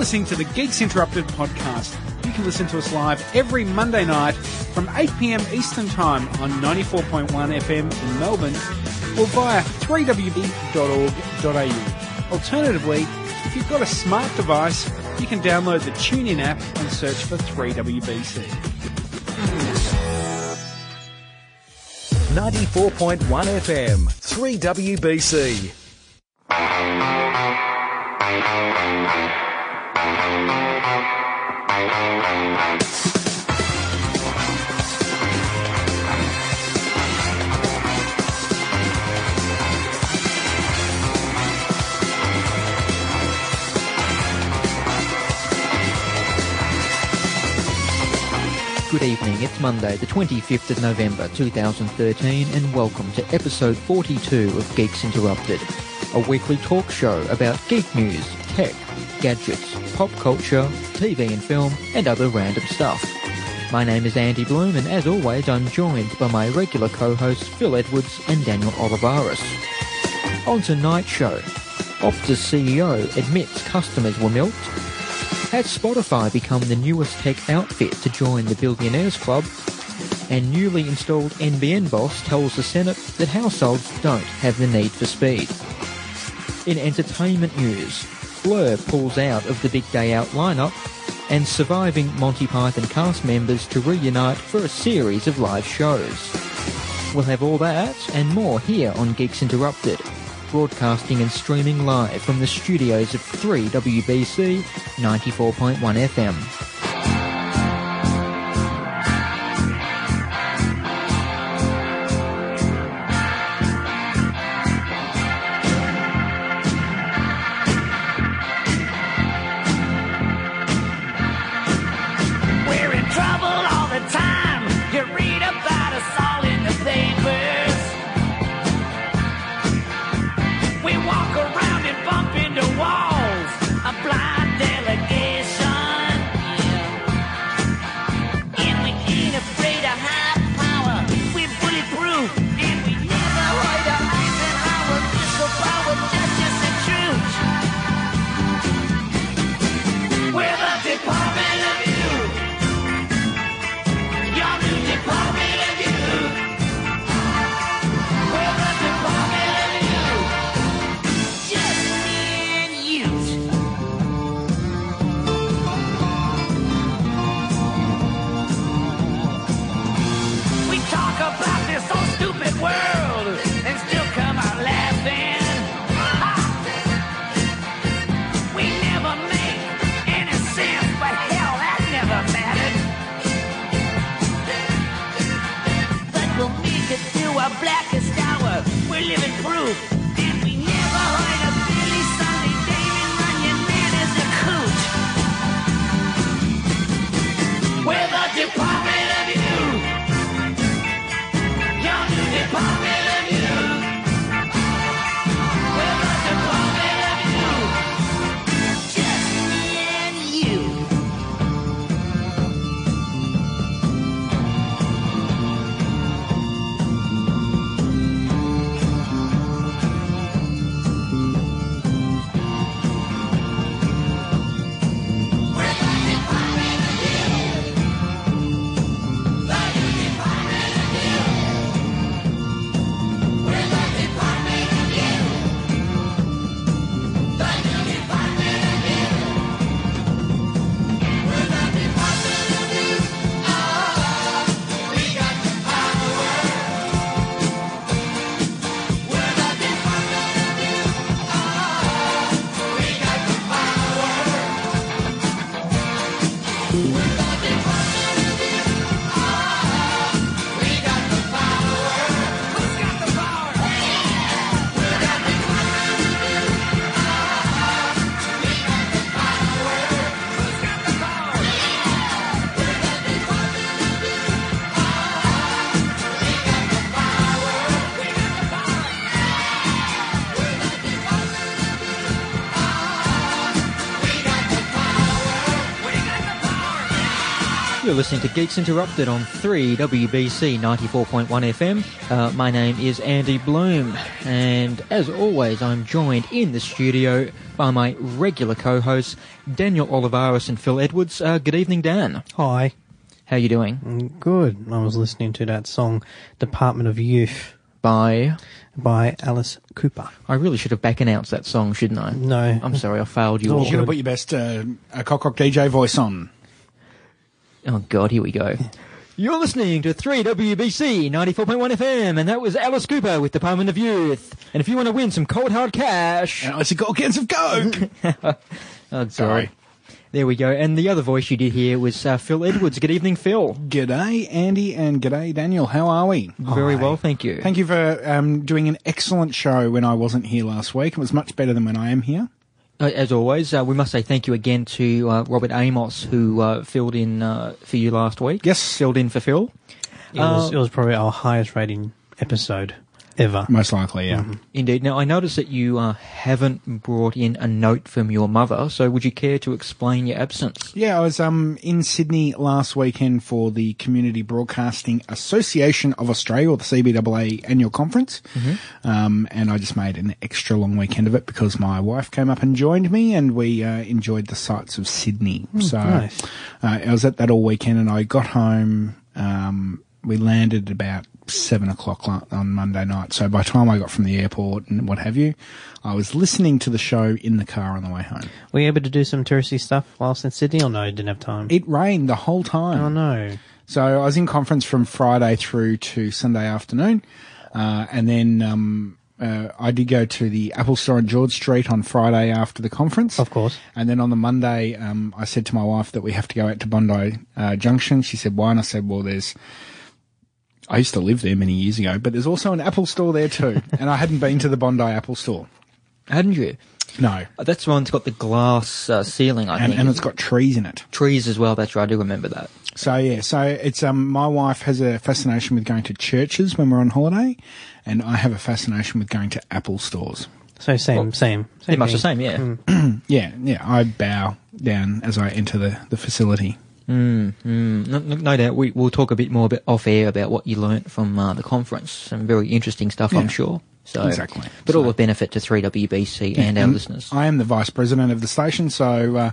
listening to the Geeks Interrupted podcast. You can listen to us live every Monday night from 8pm Eastern Time on 94.1 FM in Melbourne or via 3wb.org.au. Alternatively, if you've got a smart device, you can download the TuneIn app and search for 3WBC. 94.1 FM, 3WBC. Good evening, it's Monday, the 25th of November 2013, and welcome to episode 42 of Geeks Interrupted, a weekly talk show about geek news, tech, gadgets, pop culture, TV and film, and other random stuff. My name is Andy Blume, and as always, I'm joined by my regular co-hosts Phil Edwards and Daniel Olivares. On tonight's show, Optus CEO admits customers were milked, has Spotify become the newest tech outfit to join the Billionaires Club? And newly installed NBN boss tells the Senate that households don't have the need for speed. In entertainment news, Blur pulls out of the Big Day Out lineup and surviving Monty Python cast members to reunite for a series of live shows. We'll have all that and more here on Geeks Interrupted, broadcasting and streaming live from the studios of 3WBC 94.1 FM. You're listening to Geeks Interrupted on 3WBC 94.1 FM. Uh, my name is Andy Blume, and as always, I'm joined in the studio by my regular co-hosts, Daniel Olivares and Phil Edwards. Uh, good evening, Dan. Hi. How you doing? Mm, Good. I was listening to that song, Department of Youth, Bye. by Alice Cooper. I really should have back announced that song, shouldn't I? No. I'm sorry, I failed you All all. You got to put your best uh, cock rock DJ voice on. Oh God, here we go. You're listening to 3WBC 94.1 FM, and that was Alice Cooper with the Department of Youth. And if you want to win some cold hard cash, And it's got cans of Coke. oh God. Sorry. There we go. And the other voice you did hear was uh, Phil Edwards. Good evening, Phil. g'day, Andy, and g'day, Daniel. How are we? Very well, thank you. Thank you for um, doing an excellent show when I wasn't here last week. It was much better than when I am here. Uh, As always, uh, we must say thank you again to uh, Robert Amos, who uh, filled in uh, for you last week. Yes. Filled in for Phil. It was, Uh, it was probably our highest rating episode ever. Most likely, yeah. Indeed. Now, I notice that you uh, haven't brought in a note from your mother, so would you care to explain your absence? Yeah, I was um, in Sydney last weekend for the Community Broadcasting Association of Australia, or the CBAA annual conference. Um, and I just made an extra long weekend of it because my wife came up and joined me, and we uh, enjoyed the sights of Sydney. so nice. uh, I was at that all weekend, and I got home. Um, we landed about seven o'clock on Monday night. So by the time I got from the airport and what have you, I was listening to the show in the car on the way home. Were you able to do some touristy stuff whilst in Sydney, or no, you didn't have time? It rained the whole time. oh, no. So I was in conference from Friday through to Sunday afternoon, uh, and then um, uh, I did go to the Apple Store on George Street on Friday after the conference. Of course. And then on the Monday, um, I said to my wife that we have to go out to Bondi uh, Junction. She said, "Why?" And I said, "Well, there's." I used to live there many years ago, but there's also an Apple Store there too, and I hadn't been to the Bondi Apple Store. Hadn't you? No, Uh, That's the one that's got the glass uh, ceiling, I and, think. and it's got trees in it. trees as well. That's right. I do remember that. So yeah, so it's um my wife has a fascination with going to churches when we're on holiday, and I have a fascination with going to Apple stores. So same, Well, same. same Pretty much the thing. same, yeah. Yeah, yeah, I bow down as I enter the, the facility. Mm, mm, no, no no doubt. We, we'll talk a bit more about, off air about what you learnt from uh, the conference. Some very interesting stuff, I'm sure. So, Exactly. But all So- the benefit to 3WBC and our And listeners. I am the vice president of the station, so uh,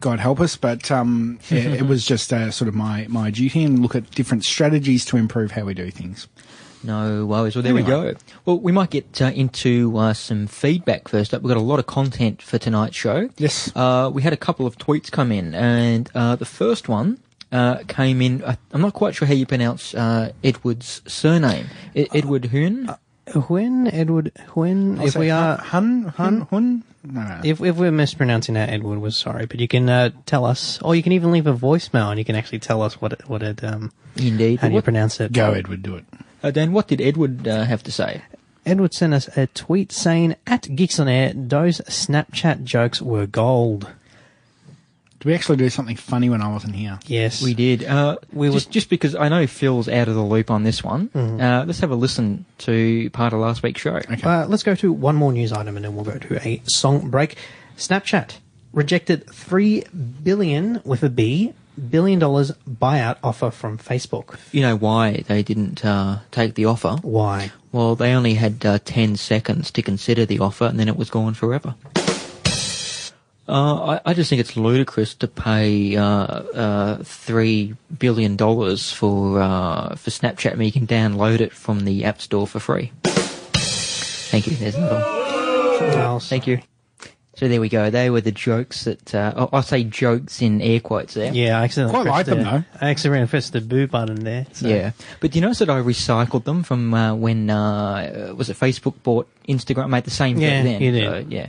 God help us. But um, it, it was just uh, sort of my, my duty and look at different strategies to improve how we do things. No worries. Well, there we Anyway. go. Well, we might get uh, into uh, some feedback first up. We've got a lot of content for tonight's show. Yes. Uh, we had a couple of tweets come in, and uh, the first one uh, came in. I, I'm not quite sure how you pronounce uh, Edward's surname. E- Edward Hoon. When, Edward, when, I'll if we are, hun hun hun. No, no. if, if we're mispronouncing that, Edward, we're sorry, but you can uh, tell us, or you can even leave a voicemail and you can actually tell us what it, what it, um, Indeed. how do you pronounce it. Go Edward, do it. Uh, Dan, what did Edward uh, have to say? Edward sent us a tweet saying, at Geeks on Air, those Snapchat jokes were gold. Did we actually do something funny when I wasn't here? Yes. We did. Uh, We just, just because I know Phil's out of the loop on this one, Mm-hmm. uh, let's have a listen to part of last week's show. Okay. Uh, let's go to one more news item and then we'll go to a song break. Snapchat rejected three billion with a B billion dollars buyout offer from Facebook. You know why they didn't uh, take the offer? Why? Well, they only had uh, 10 seconds to consider the offer and then it was gone forever. Uh, I, I just think it's ludicrous to pay uh, uh, three billion dollars for uh, for Snapchat. Mean, you can download it from the App Store for free. Thank you. There's another. Well, Thank you. So there we go. They were the jokes that uh, I'll, I'll say jokes in air quotes there. Yeah, I accidentally Quite like pressed them, the, though. I accidentally pressed the boo button there. So. Yeah, but do you notice that I recycled them from uh, when uh, was it Facebook bought Instagram? Made the same Yeah, thing then. you did. So, yeah,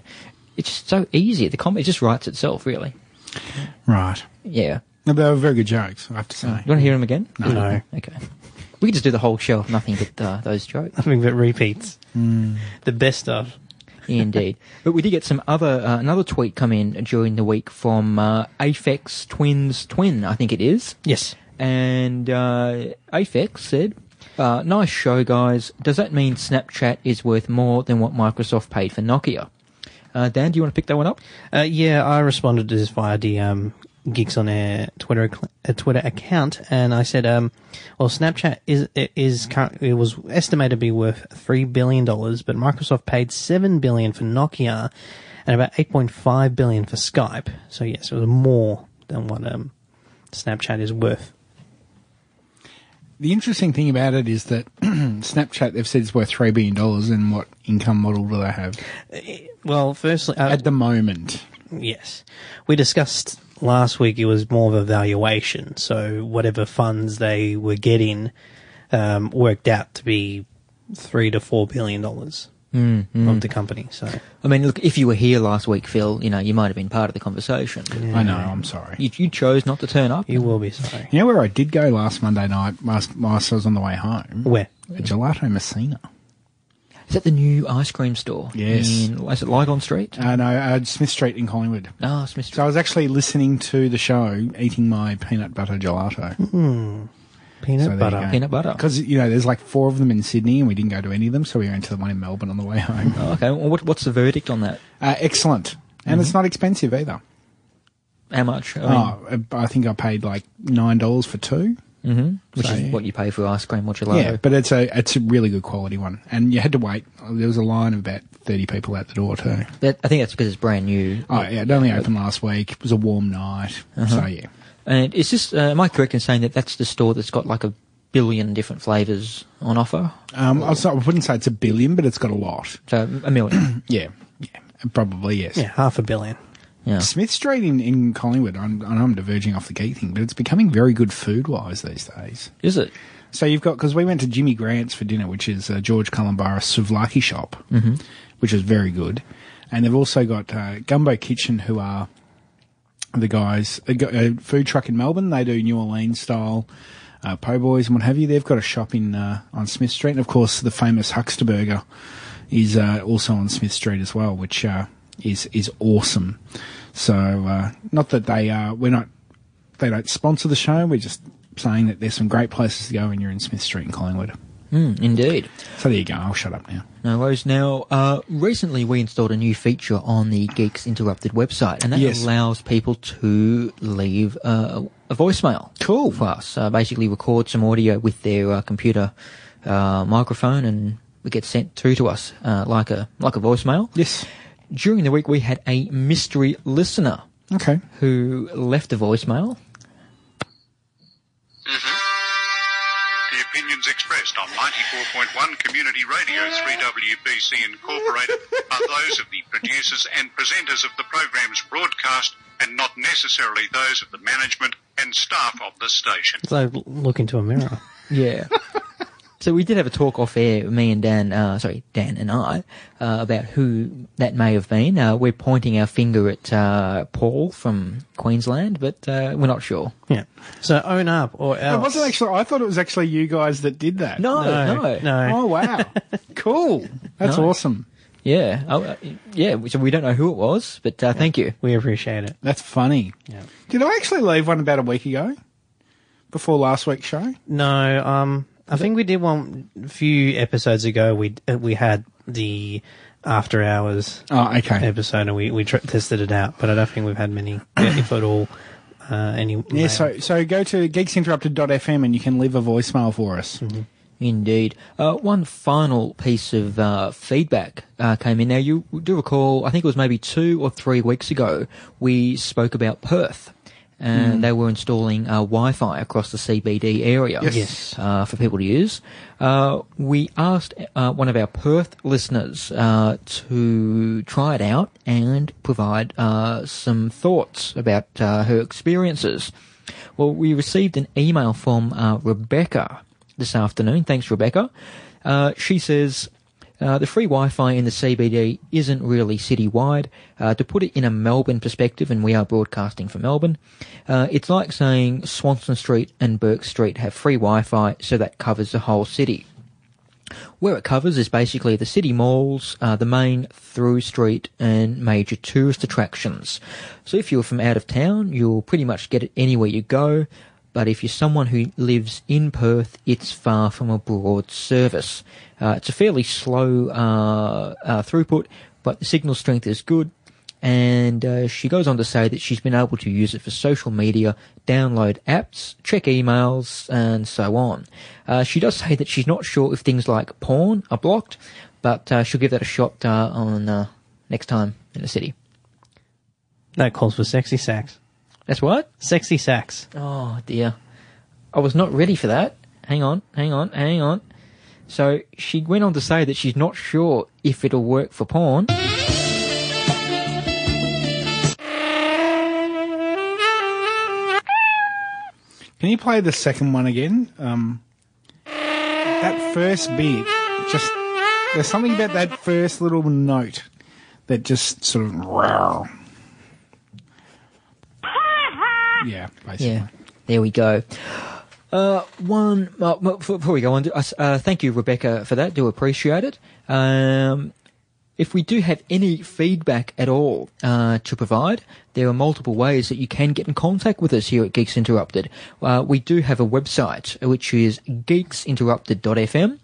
it's just so easy. The comment it just writes itself, really. Right. Yeah. No, they were very good jokes, I have to say. You want to hear them again? No. Okay. We could just do the whole show of nothing but uh, those jokes. Nothing but repeats. The best of. Indeed. But we did get some other uh, another tweet come in during the week from uh, Aphex Twins Twin, I think it is. Yes. And uh, Aphex said, uh, "Nice show, guys. Does that mean Snapchat is worth more than what Microsoft paid for Nokia?" Uh, Dan, do you want to pick that one up? Uh, yeah, I responded to this via the um, Geeks on Air Twitter acc- uh, Twitter account, and I said, um, well, Snapchat is is it was estimated to be worth three billion dollars, but Microsoft paid seven billion for Nokia and about eight point five billion for Skype. So yes, it was more than what um, Snapchat is worth. The interesting thing about it is that Snapchat, they've said it's worth $3 billion, and what income model do they have? Well, firstly, uh, At the moment. Yes. We discussed last week it was more of a valuation. So whatever funds they were getting um, worked out to be three to four billion dollars of the company. So I mean, look, if you were here last week, Phil, you know, you might have been part of the conversation. I know, I'm sorry. You, you chose not to turn up. you will be sorry. You know where I did go last Monday night whilst, whilst I was on the way home? Where? At Gelato Messina. Is that the new ice cream store? Yes. In, is it Lygon Street? Uh, no, uh, Smith Street in Collingwood. Ah, Smith Street. So I was actually listening to the show, eating my peanut butter gelato. Peanut So butter. Peanut butter. Because, you know, there's like four of them in Sydney and we didn't go to any of them, so we went to the one in Melbourne on the way home. Oh, okay. Well, what, what's the verdict on that? Uh, excellent. And it's not expensive either. How much? I mean, oh, uh, I think I paid like $9 for two. Which so, is what you pay for ice cream or gelato. Yeah, but it's a it's a really good quality one, and you had to wait. There was a line of about thirty people at the door too. That- I think that's because it's brand new. Oh yeah, it only opened last week. It was a warm night, so yeah. And is this? Uh, am I correct in saying that that's the store that's got like a billion different flavors on offer? Um, I, was not, I wouldn't say it's a billion, but it's got a lot. So a million. Yeah, yeah, probably yes. Yeah, half a billion. Yeah. Smith Street in, in Collingwood. I'm, I know I'm diverging off the geek thing, but it's becoming very good food wise these days. Is it? So you've got because we went to Jimmy Grant's for dinner, which is uh, George Calombaris souvlaki shop, mm-hmm. which is very good, and they've also got uh, Gumbo Kitchen, who are the guys a, a food truck in Melbourne. They do New Orleans style uh, po' boys and what have you. They've got a shop in uh, on Smith Street, and of course the famous Huxtaburger is uh, also on Smith Street as well, which uh, is is awesome. So uh, not that they are we're not they don't sponsor the show. We're just saying that there's some great places to go when you're in Smith Street in Collingwood. Mm, indeed. So there you go. I'll shut up now. No worries. Now, uh, recently we installed a new feature on the Geeks Interrupted website, and that Yes. allows people to leave uh, a voicemail. Cool. For us, uh, basically record some audio with their uh, computer uh, microphone, and it gets sent through to us uh, like a like a voicemail. Yes. During the week, we had a mystery listener Okay. who left a voicemail. Mm-hmm. The opinions expressed on 94.1 Community Radio 3WBC Incorporated are those of the producers and presenters of the program's broadcast and not necessarily those of the management and staff of the station. So look into a mirror. Yeah. so we did have a talk off air, me and Dan, uh, sorry, Dan and I, uh, about who that may have been. Uh, we're pointing our finger at uh, Paul from Queensland, but uh, we're not sure. Yeah. So own up or else. It wasn't actually. I thought it was actually you guys that did that. No, no, No, no. Oh wow. cool. That's No. awesome. Yeah, oh, uh, yeah. So we don't know who it was, but uh, thank you. We appreciate it. That's funny. Yeah. Did I actually leave one about a week ago? Before last week's show? No, um, I think we did one a few episodes ago. We uh, we had the after hours Oh, okay. episode and we we tr- tested it out, but I don't think we've had many, if at all, uh, any. Yeah, so so go to geeksinterrupted.fm and you can leave a voicemail for us. Indeed. Uh, one final piece of uh, feedback uh, came in. Now, you do recall, I think it was maybe two or three weeks ago, we spoke about Perth. And they were installing uh, Wi-Fi across the CBD area Yes. uh, for people to use. Uh, we asked uh, one of our Perth listeners uh, to try it out and provide uh, some thoughts about uh, her experiences. Well, we received an email from uh, Rebecca this afternoon. Thanks, Rebecca. Uh, she says uh, the free Wi-Fi in the CBD isn't really citywide. Uh, to put it in a Melbourne perspective, and we are broadcasting for Melbourne, uh, it's like saying Swanston Street and Bourke Street have free Wi-Fi, so that covers the whole city. Where it covers is basically the city malls, uh, the main through street, and major tourist attractions. So if you're from out of town, you'll pretty much get it anywhere you go. But if you're someone who lives in Perth, it's far from a broad service. Uh, it's a fairly slow uh, uh, throughput, but the signal strength is good. And uh, she goes on to say that she's been able to use it for social media, download apps, check emails, and so on. Uh, she does say that she's not sure if things like porn are blocked, but uh, she'll give that a shot on next time in the city. That calls for sexy sax. That's what? Sexy sax. Oh dear. I was not ready for that. Hang on, hang on, hang on. So she went on to say that she's not sure if it'll work for porn. Can you play the second one again? Um, that first bit, just there's something about that first little note that just sort of. Yeah, basically. Yeah, there we go. Uh, one, uh, before we go on, uh, uh, thank you, Rebecca, for that. Do appreciate it. Um, if we do have any feedback at all uh, to provide, there are multiple ways that you can get in contact with us here at Geeks Interrupted. Uh, we do have a website, which is geeksinterrupted.fm.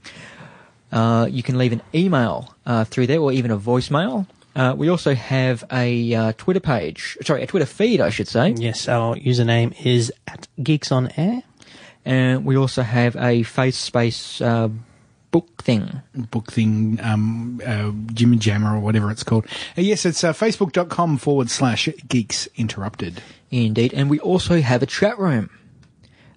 Uh, you can leave an email uh, through there or even a voicemail. Uh, we also have a uh, Twitter page, sorry, a Twitter feed, I should say. Yes, our username is at Geeks on Air. And we also have a face space uh, book thing. book thing, um, uh, Jimmy Jammer or whatever it's called. Uh, yes, it's uh, facebook.com forward slash geeks interrupted. Indeed. And we also have a chat room.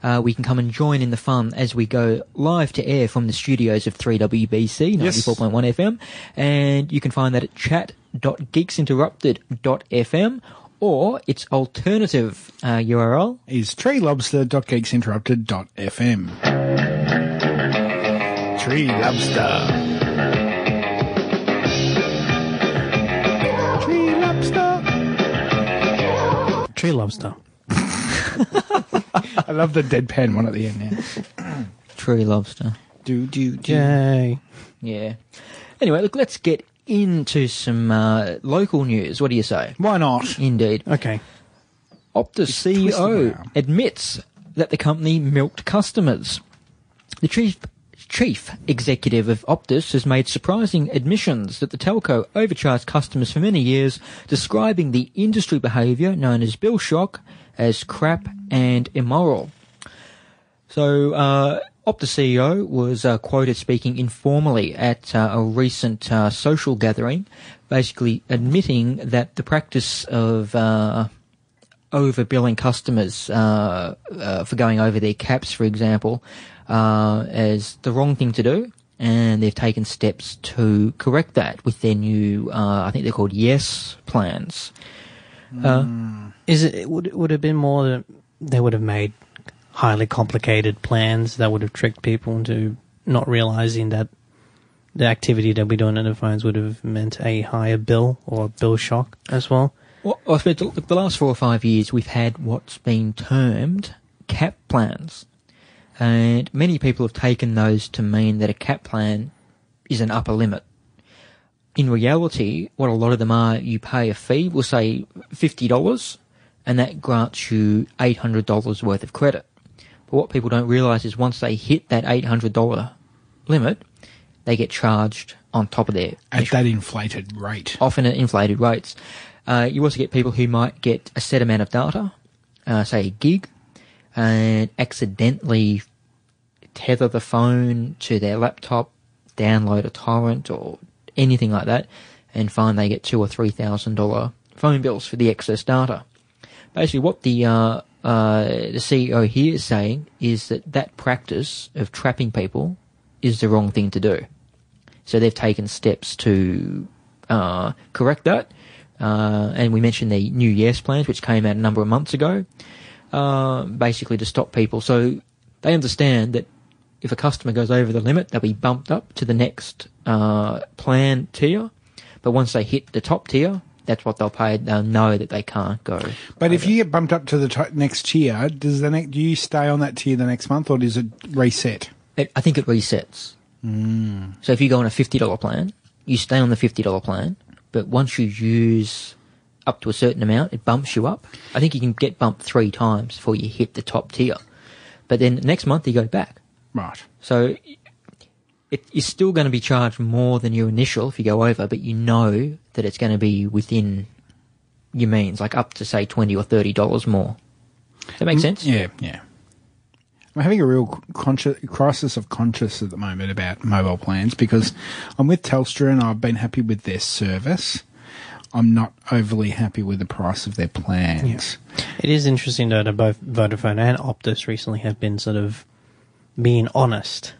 Uh, we can come and join in the fun as we go live to air from the studios of 3WBC 94.1 FM. And you can find that at chat.geeksinterrupted.fm or its alternative uh, URL. Is treelobster.geeksinterrupted.fm. Tree lobster. Tree lobster. Tree lobster. I love the deadpan one at the end. Yeah. Tree Lobster. Do do do. Yay. Yeah. Anyway, look, let's get into some uh, local news. What do you say? Why not? Indeed. Okay. Optus twisted CEO admits that the company milked customers. The chief chief executive of Optus has made surprising admissions that the telco overcharged customers for many years, describing the industry behaviour known as bill shock as crap and immoral. So, uh, Optus CEO was uh, quoted speaking informally at uh, a recent uh, social gathering, basically admitting that the practice of uh, overbilling customers uh, uh, for going over their caps, for example, is the wrong thing to do. And they've taken steps to correct that with their new, I think they're called Yes plans. Is it, it would it would have been more that they would have made highly complicated plans that would have tricked people into not realizing that the activity that we're doing on the phones would have meant a higher bill or bill shock as well. Well, I suppose the, the last four or five years we've had what's been termed cap plans. And many people have taken those to mean that a cap plan is an upper limit. In reality, what a lot of them are, you pay a fee, we'll say $50, and that grants you $800 worth of credit. But what people don't realise is once they hit that $800 limit, they get charged on top of their At that inflated rate. often at inflated rates. Uh, you also get people who might get a set amount of data, uh, say a gig, and accidentally tether the phone to their laptop, download a torrent or anything like that, and find they get two or three thousand dollar phone bills for the excess data. Basically, what the uh, uh, the CEO here is saying is that that practice of trapping people is the wrong thing to do. So they've taken steps to uh, correct that. Uh, and we mentioned the new Yes plans, which came out a number of months ago, uh, basically to stop people. So they understand that if a customer goes over the limit, they'll be bumped up to the next uh, plan tier. But once they hit the top tier, that's what they'll pay. They'll know that they can't go. But if you get bumped up to the t- next tier, does the next do you stay on that tier the next month, or does it reset? It, I think it resets. Mm. So if you go on a fifty dollar plan, you stay on the fifty dollar plan. But once you use up to a certain amount, it bumps you up. I think you can get bumped three times before you hit the top tier. But then next month you go back. Right. So it is still going to be charged more than your initial if you go over, but you know that it's going to be within your means, like up to say twenty or thirty dollars more. Does that make mm, sense? Yeah, yeah. I'm having a real conscious, crisis of conscience at the moment about mobile plans because I'm with Telstra and I've been happy with their service. I'm not overly happy with the price of their plans. It is interesting though that both Vodafone and Optus recently have been sort of being honest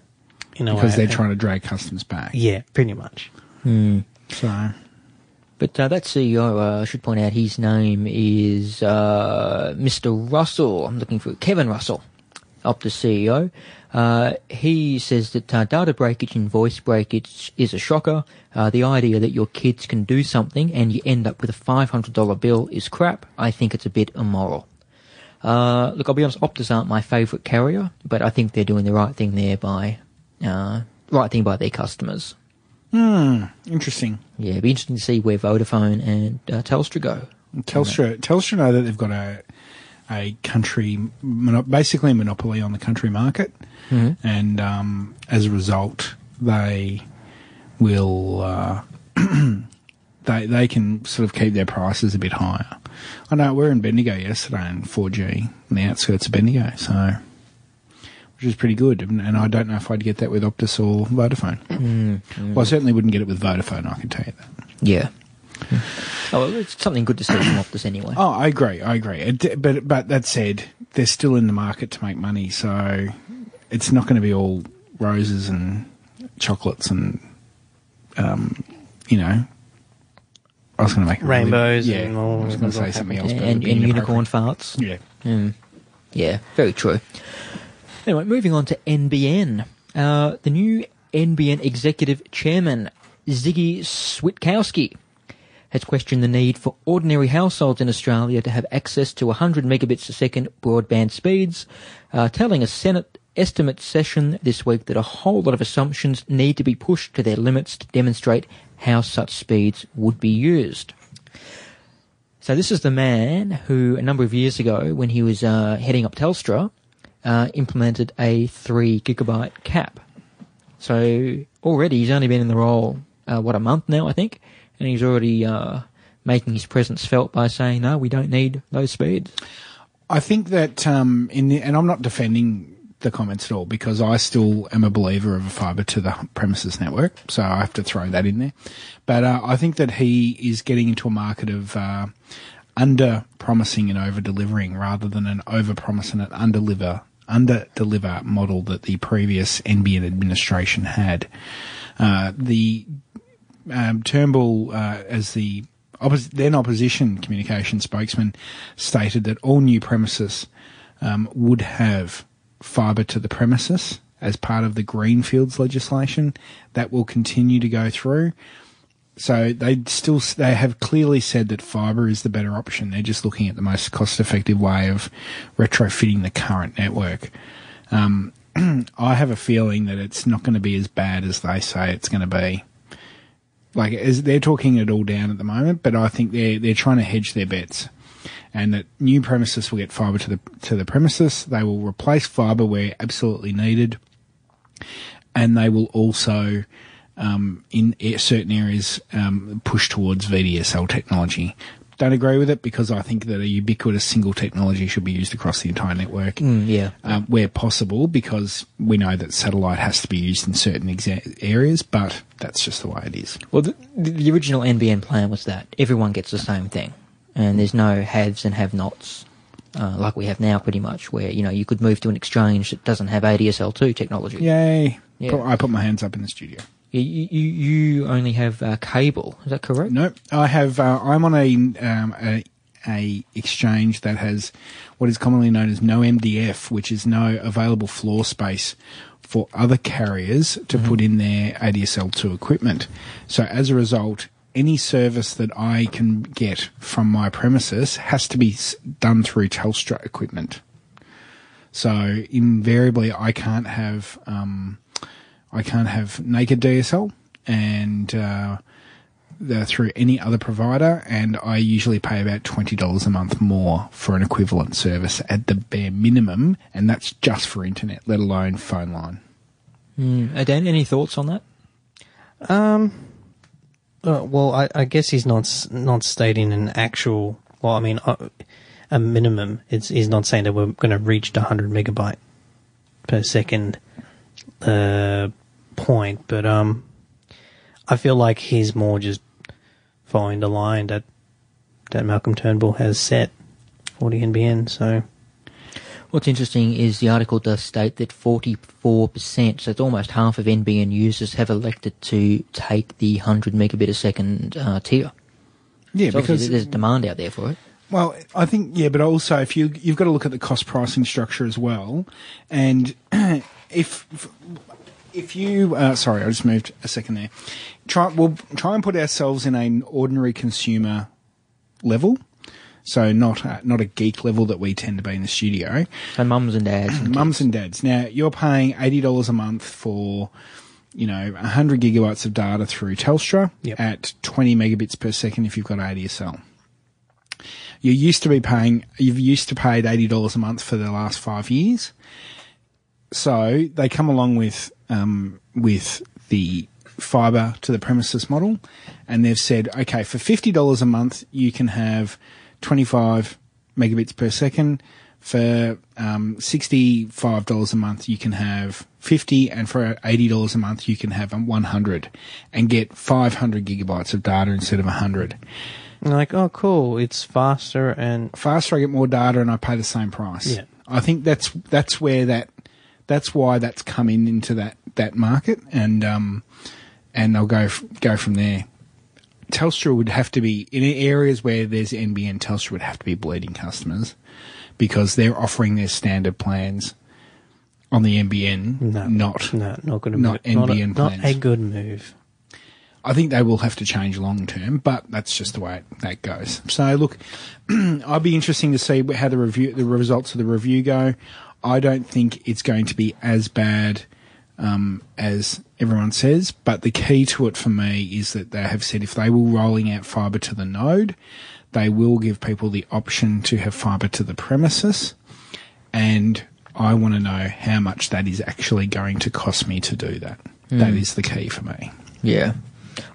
in a Because way. they're trying to drag customers back. Yeah, pretty much. So, But uh, that CEO, uh, I should point out, his name is uh, Mr. Russell. I'm looking for Kevin Russell, Optus CEO. Uh, he says that uh, data breakage and voice breakage is a shocker. Uh, the idea that your kids can do something and you end up with a $500 bill is crap. I think it's a bit immoral. Uh, look, I'll be honest, Optus aren't my favourite carrier, but I think they're doing the right thing there by, uh, right thing by their customers. Hmm, interesting. Yeah, it'd be interesting to see where Vodafone and uh, Telstra go. Telstra, Telstra know that they've got a a country, mono- basically a monopoly on the country market, and um, as a result, they will uh, they they can sort of keep their prices a bit higher. I know we are in Bendigo yesterday in 4G on the outskirts of Bendigo, so which is pretty good. And, and I don't know if I'd get that with Optus or Vodafone. Well, I certainly wouldn't get it with Vodafone. I can tell you that. Yeah. Oh, well, it's something good to see from Optus anyway. Oh, I agree. I agree. It, but but that said, they're still in the market to make money, so it's not going to be all roses and chocolates and um, you know. I was going to make a really- Rainbows yeah, and all I was going to say sort of something else, and, but it and, unicorn farts. Yeah. Mm. Yeah, very true. Anyway, moving on to NBN. Uh, the new NBN executive chairman, Ziggy Switkowski, has questioned the need for ordinary households in Australia to have access to 100 megabits a second broadband speeds, uh, telling a Senate estimate session this week that a whole lot of assumptions need to be pushed to their limits to demonstrate how such speeds would be used. So this is the man who, a number of years ago, when he was uh, heading up Telstra, uh, implemented a three gigabyte cap. So already he's only been in the role uh, what a month now, I think, and he's already uh, making his presence felt by saying, "No, we don't need those speeds." I think that um, in the, and I'm not defending the comments at all because I still am a believer of a fibre to the premises network, so I have to throw that in there. But uh, I think that he is getting into a market of uh, under promising and over delivering rather than an over promise and an under deliver under deliver model that the previous NBN administration had. Uh, the um, Turnbull, uh, as the oppos- then opposition communication spokesman, stated that all new premises um, would have fibre to the premises as part of the Greenfields legislation. That will continue to go through. So they still they have clearly said that fibre is the better option. They're just looking at the most cost effective way of retrofitting the current network. Um, I have a feeling that it's not going to be as bad as they say it's going to be. Like as they're talking it all down at the moment, but I think they're they're trying to hedge their bets, and that new premises will get fibre to the to the premises. They will replace fibre where absolutely needed, and they will also um, in certain areas um, push towards VDSL technology. Don't agree with it because I think that a ubiquitous single technology should be used across the entire network Mm, yeah, um, where possible because we know that satellite has to be used in certain exa- areas, but that's just the way it is. Well, the, the original NBN plan was that everyone gets the same thing, and there's no haves and have-nots uh, like we have now, pretty much, where you know you could move to an exchange that doesn't have ADSL2 technology. Yay! Yeah. I put my hands up in the studio. You, you, you only have uh, cable, is that correct? No, I have. Uh, I'm on a, um, a a exchange that has what is commonly known as no MDF, which is no available floor space for other carriers to put in their ADSL2 equipment. So as a result, any service that I can get from my premises has to be done through Telstra equipment. So invariably, I can't have um, I can't have naked DSL and uh, through any other provider, and I usually pay about twenty dollars a month more for an equivalent service at the bare minimum, and that's just for internet, let alone phone line. Mm. Dan, any thoughts on that? Um, Uh, well, I, I guess he's not not stating an actual. Well, I mean, uh, a minimum. It's he's not saying that we're going to reach the hundred megabyte per second uh, point, but um, I feel like he's more just following the line that that Malcolm Turnbull has set for the NBN. So What's interesting is the article does state that 44%, so it's almost half of NBN users, have elected to take the 100 megabit a second uh, tier. Yeah, So because there's demand out there for it. Well, I think yeah, but also if you you've got to look at the cost pricing structure as well, and if if you uh, sorry, I just moved a second there. Try we'll try and put ourselves in an ordinary consumer level, so not a, not a geek level that we tend to be in the studio. So mums and dads. And Mums and dads. Now you're paying eighty dollars a month for, you know, hundred gigabytes of data through Telstra Yep. at twenty megabits per second if you've got ADSL. You used to be paying. You've used to paid eighty dollars a month for the last five years. So they come along with um, with the fiber to the premises model, and they've said, okay, for fifty dollars a month, you can have twenty five megabits per second. For um, sixty five dollars a month, you can have fifty, and for eighty dollars a month, you can have one hundred, and get five hundred gigabytes of data instead of hundred. Like, oh, cool, it's faster and faster I get more data and I pay the same price. Yeah. I think that's that's where that that's why that's come in into that that market and um and they'll go f- go from there. Telstra would have to be in areas where there's NBN. Telstra would have to be bleeding customers because they're offering their standard plans on the NBN, no, not no, not good. not move. not, a, NBN not a good move. I think they will have to change long term, but that's just the way it, that goes. So look, I'd be interesting to see how the review, the results of the review go. I don't think it's going to be as bad um, as everyone says, but the key to it for me is that they have said if they will rolling out fibre to the node, they will give people the option to have fibre to the premises, and I want to know how much that is actually going to cost me to do that. That is the key for me. Yeah.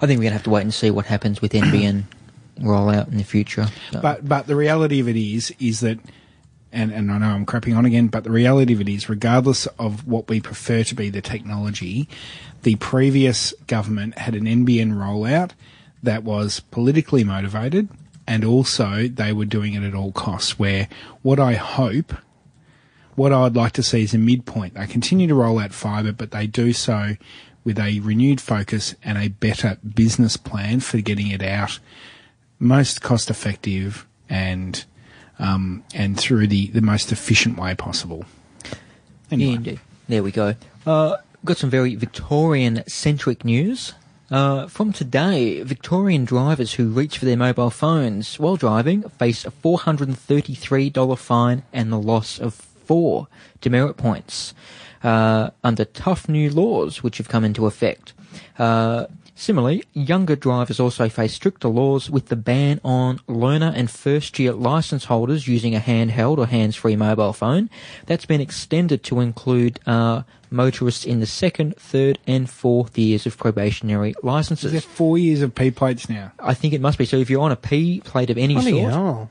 I think we're going to have to wait and see what happens with NBN rollout in the future. So- But but the reality of it is is that and, and I know I'm crapping on again, but the reality of it is regardless of what we prefer to be the technology, the previous government had an NBN rollout that was politically motivated and also they were doing it at all costs where what I hope what I'd like to see is a midpoint. They continue to roll out fibre, but they do so with a renewed focus and a better business plan for getting it out most cost effective and um, and through the, the most efficient way possible. Anyway, indeed. There we go. Uh, got some very Victorian centric news. Uh, from today, Victorian drivers who reach for their mobile phones while driving face a $433 fine and the loss of four demerit points uh, under tough new laws which have come into effect. Uh, Similarly, younger drivers also face stricter laws with the ban on learner and first year license holders using a handheld or hands free mobile phone. That's been extended to include uh, motorists in the second, third, and fourth years of probationary is there licenses. four years of P plates now? I think it must be. So if you're on a P plate of any Bloody sort, hell.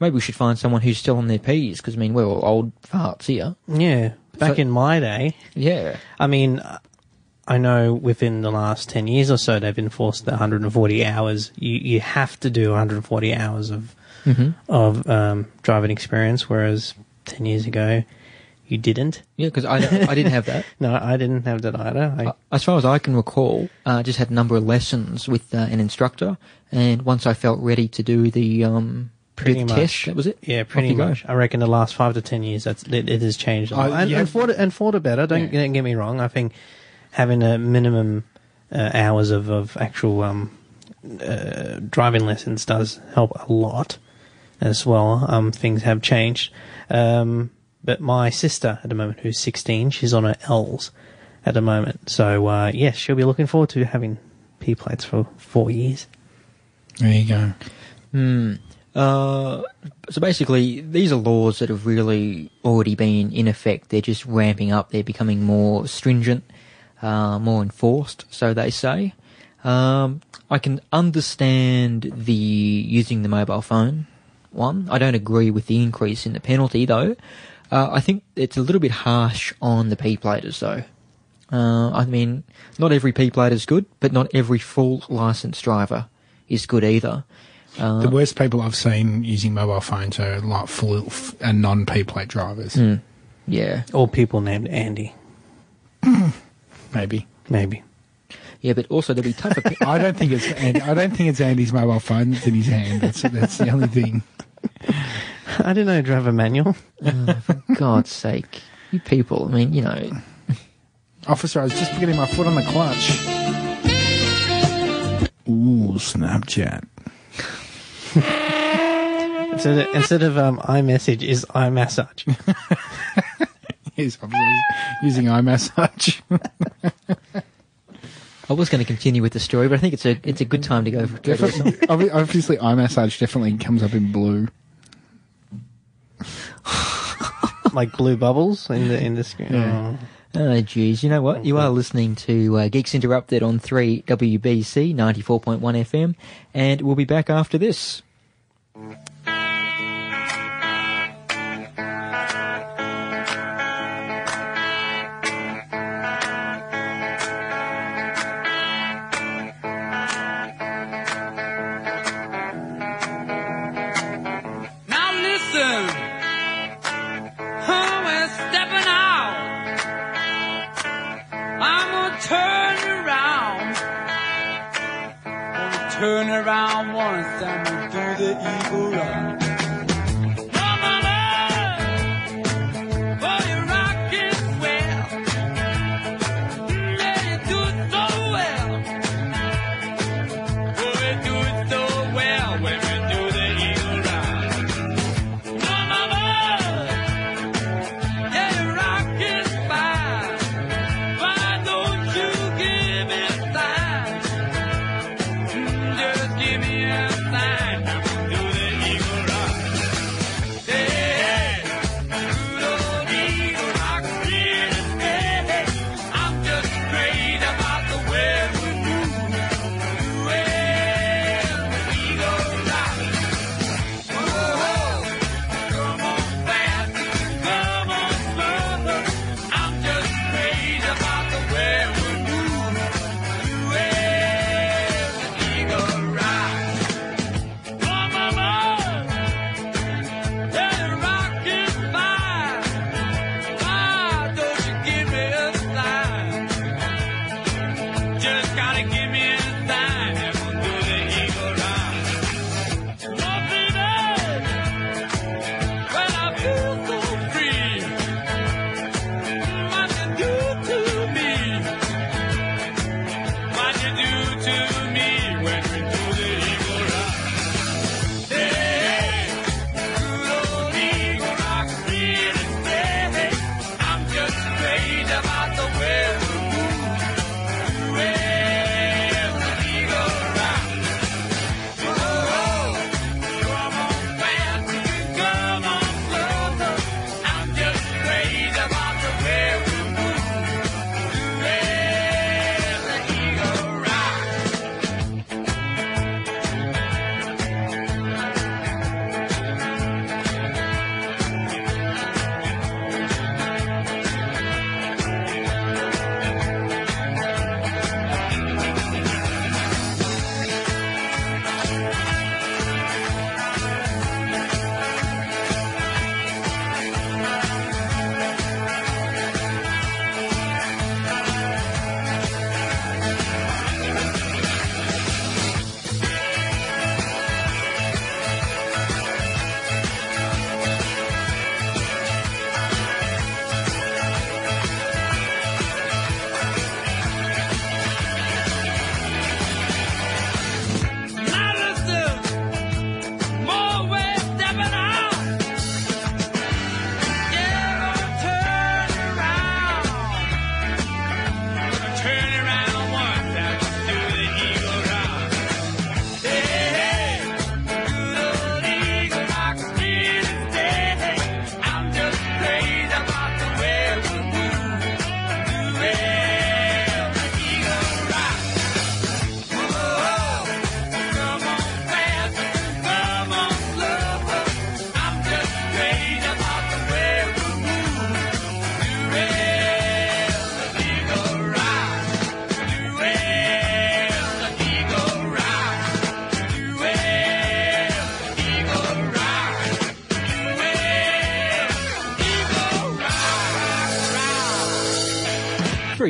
maybe we should find someone who's still on their Ps because I mean we're all old farts here. Yeah, back So- in my day, Yeah. I mean, I know within the last 10 years or so, they've enforced the 140 hours. You, you have to do 140 hours of, of um, driving experience, whereas 10 years ago, you didn't. Yeah, because I, I didn't have that. No, I didn't have that either. I, Uh, as far as I can recall, uh, I just had a number of lessons with uh, an instructor, and once I felt ready to do the um, Pretty much. test, that was it. yeah, pretty you go. much. I reckon the last five to 10 years, that's it, it has changed a Uh, lot. and, yeah. and, for the, and for the better, don't, Yeah. don't get me wrong. I think having a minimum uh, hours of, of actual um, uh, driving lessons does help a lot as well. Um, things have changed. Um, but my sister at the moment, who's 16, she's on her L's at the moment. So, uh, yes, she'll be looking forward to having P plates for four years. There you go. Uh, so basically, these are laws that have really already been in effect. They're just ramping up. They're becoming more stringent, uh, more enforced, so they say. Um, I can understand the using the mobile phone one. I don't agree with the increase in the penalty though. Uh, I think it's a little bit harsh on the P platers though. Uh, I mean, not every P plater is good, but not every full licensed driver is good either. Uh, The worst people I've seen using mobile phones are like full f- and non P plate drivers. Hmm. yeah, Or people named Andy, Maybe. maybe. yeah, but also there'll be tougher. pe- I don't think it's Andy, I don't think it's Andy's mobile phone that's in his hand. That's that's the only thing. I didn't know driver manual. For God's sake, you people. I mean, you know, Officer, I was just getting my foot on the clutch. Ooh, Snapchat. Instead of, instead of um, iMessage is iMassage. He's obviously using iMassage. I was going to continue with the story, but I think it's a it's a good time to go for go to a song. Obvi- obviously, iMassage definitely comes up in blue. like blue bubbles in the in the screen. Yeah. Oh, geez. You know what? You are listening to uh, Geeks Interrupted on 3WBC 94.1 FM, and we'll be back after this.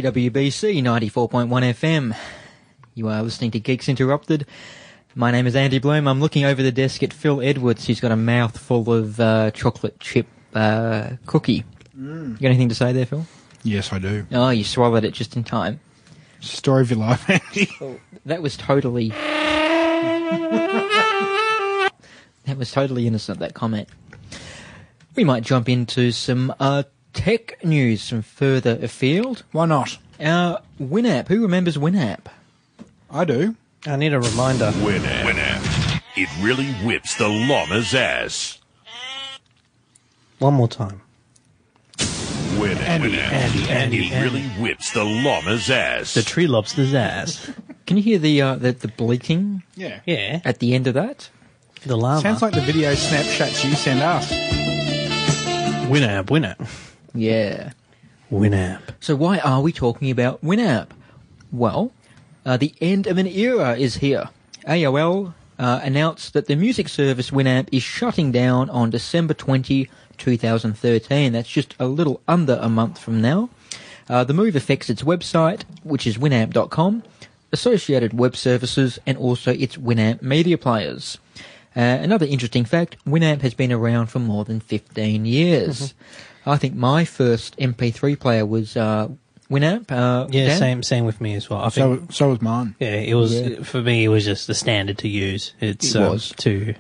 3WBC 94.1 FM. You are listening to Geeks Interrupted. My name is Andy Blume. I'm looking over the desk at Phil Edwards, who's got a mouthful of uh, chocolate chip uh, cookie. You got anything to say there, Phil? Yes, I do. Oh, you swallowed it just in time. Story of your life, Andy. That was totally. that was totally innocent, that comment. We might jump into some uh, tech news from further afield. Why not? Uh, Winamp. Who remembers Winamp? I do. I need a reminder. Winamp. Winamp. It really whips the llama's ass. One more time. Winamp. Andy, Winamp. Andy, Andy, It Andy. really whips the llama's ass. The tree lobster's ass. Can you hear the uh, the, the bleating Yeah. Yeah, at the end of that? the llama. Sounds like the video snapshots you send us. Winamp, Winamp. Yeah. Winamp. So why are we talking about Winamp? Well, uh, the end of an era is here. AOL uh, announced that the music service Winamp is shutting down on December 20, 2013. That's just a little under a month from now. Uh, the move affects its website, which is winamp.com, associated web services, and also its Winamp media players. Uh, another interesting fact, Winamp has been around for more than 15 years. I think my first MP3 player was uh, Winamp. Uh, Yeah, Dan? same same with me as well. I think. So, so was mine. yeah, it was Yeah. for me. It was just the standard to use. It's It um, was. to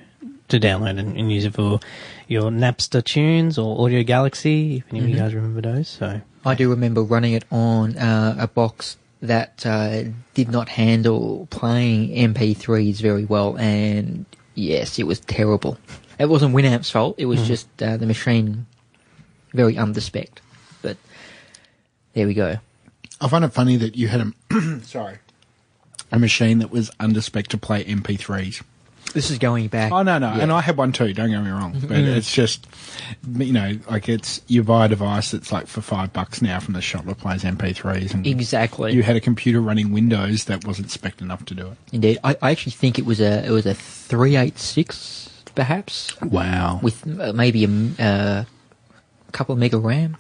to download and, and use it for your Napster tunes or Audio Galaxy. If any of you Mm-hmm. guys remember those, so I do remember running it on uh, a box that uh, did not handle playing MP3s very well, and yes, it was terrible. It wasn't Winamp's fault. It was just uh, the machine very underspec. But there we go. I find it funny that you had a sorry a machine that was underspec to play MP3s. This is going back. Oh no, no, yeah. and I had one too. Don't get me wrong, but it's just you know, like it's you buy a device that's like for five bucks now from the shop that plays MP3s, and exactly. you had a computer running Windows that wasn't spec enough to do it. Indeed, I, I actually think it was a it was a three eight six perhaps Wow. with uh, maybe a. uh, couple of mega RAM,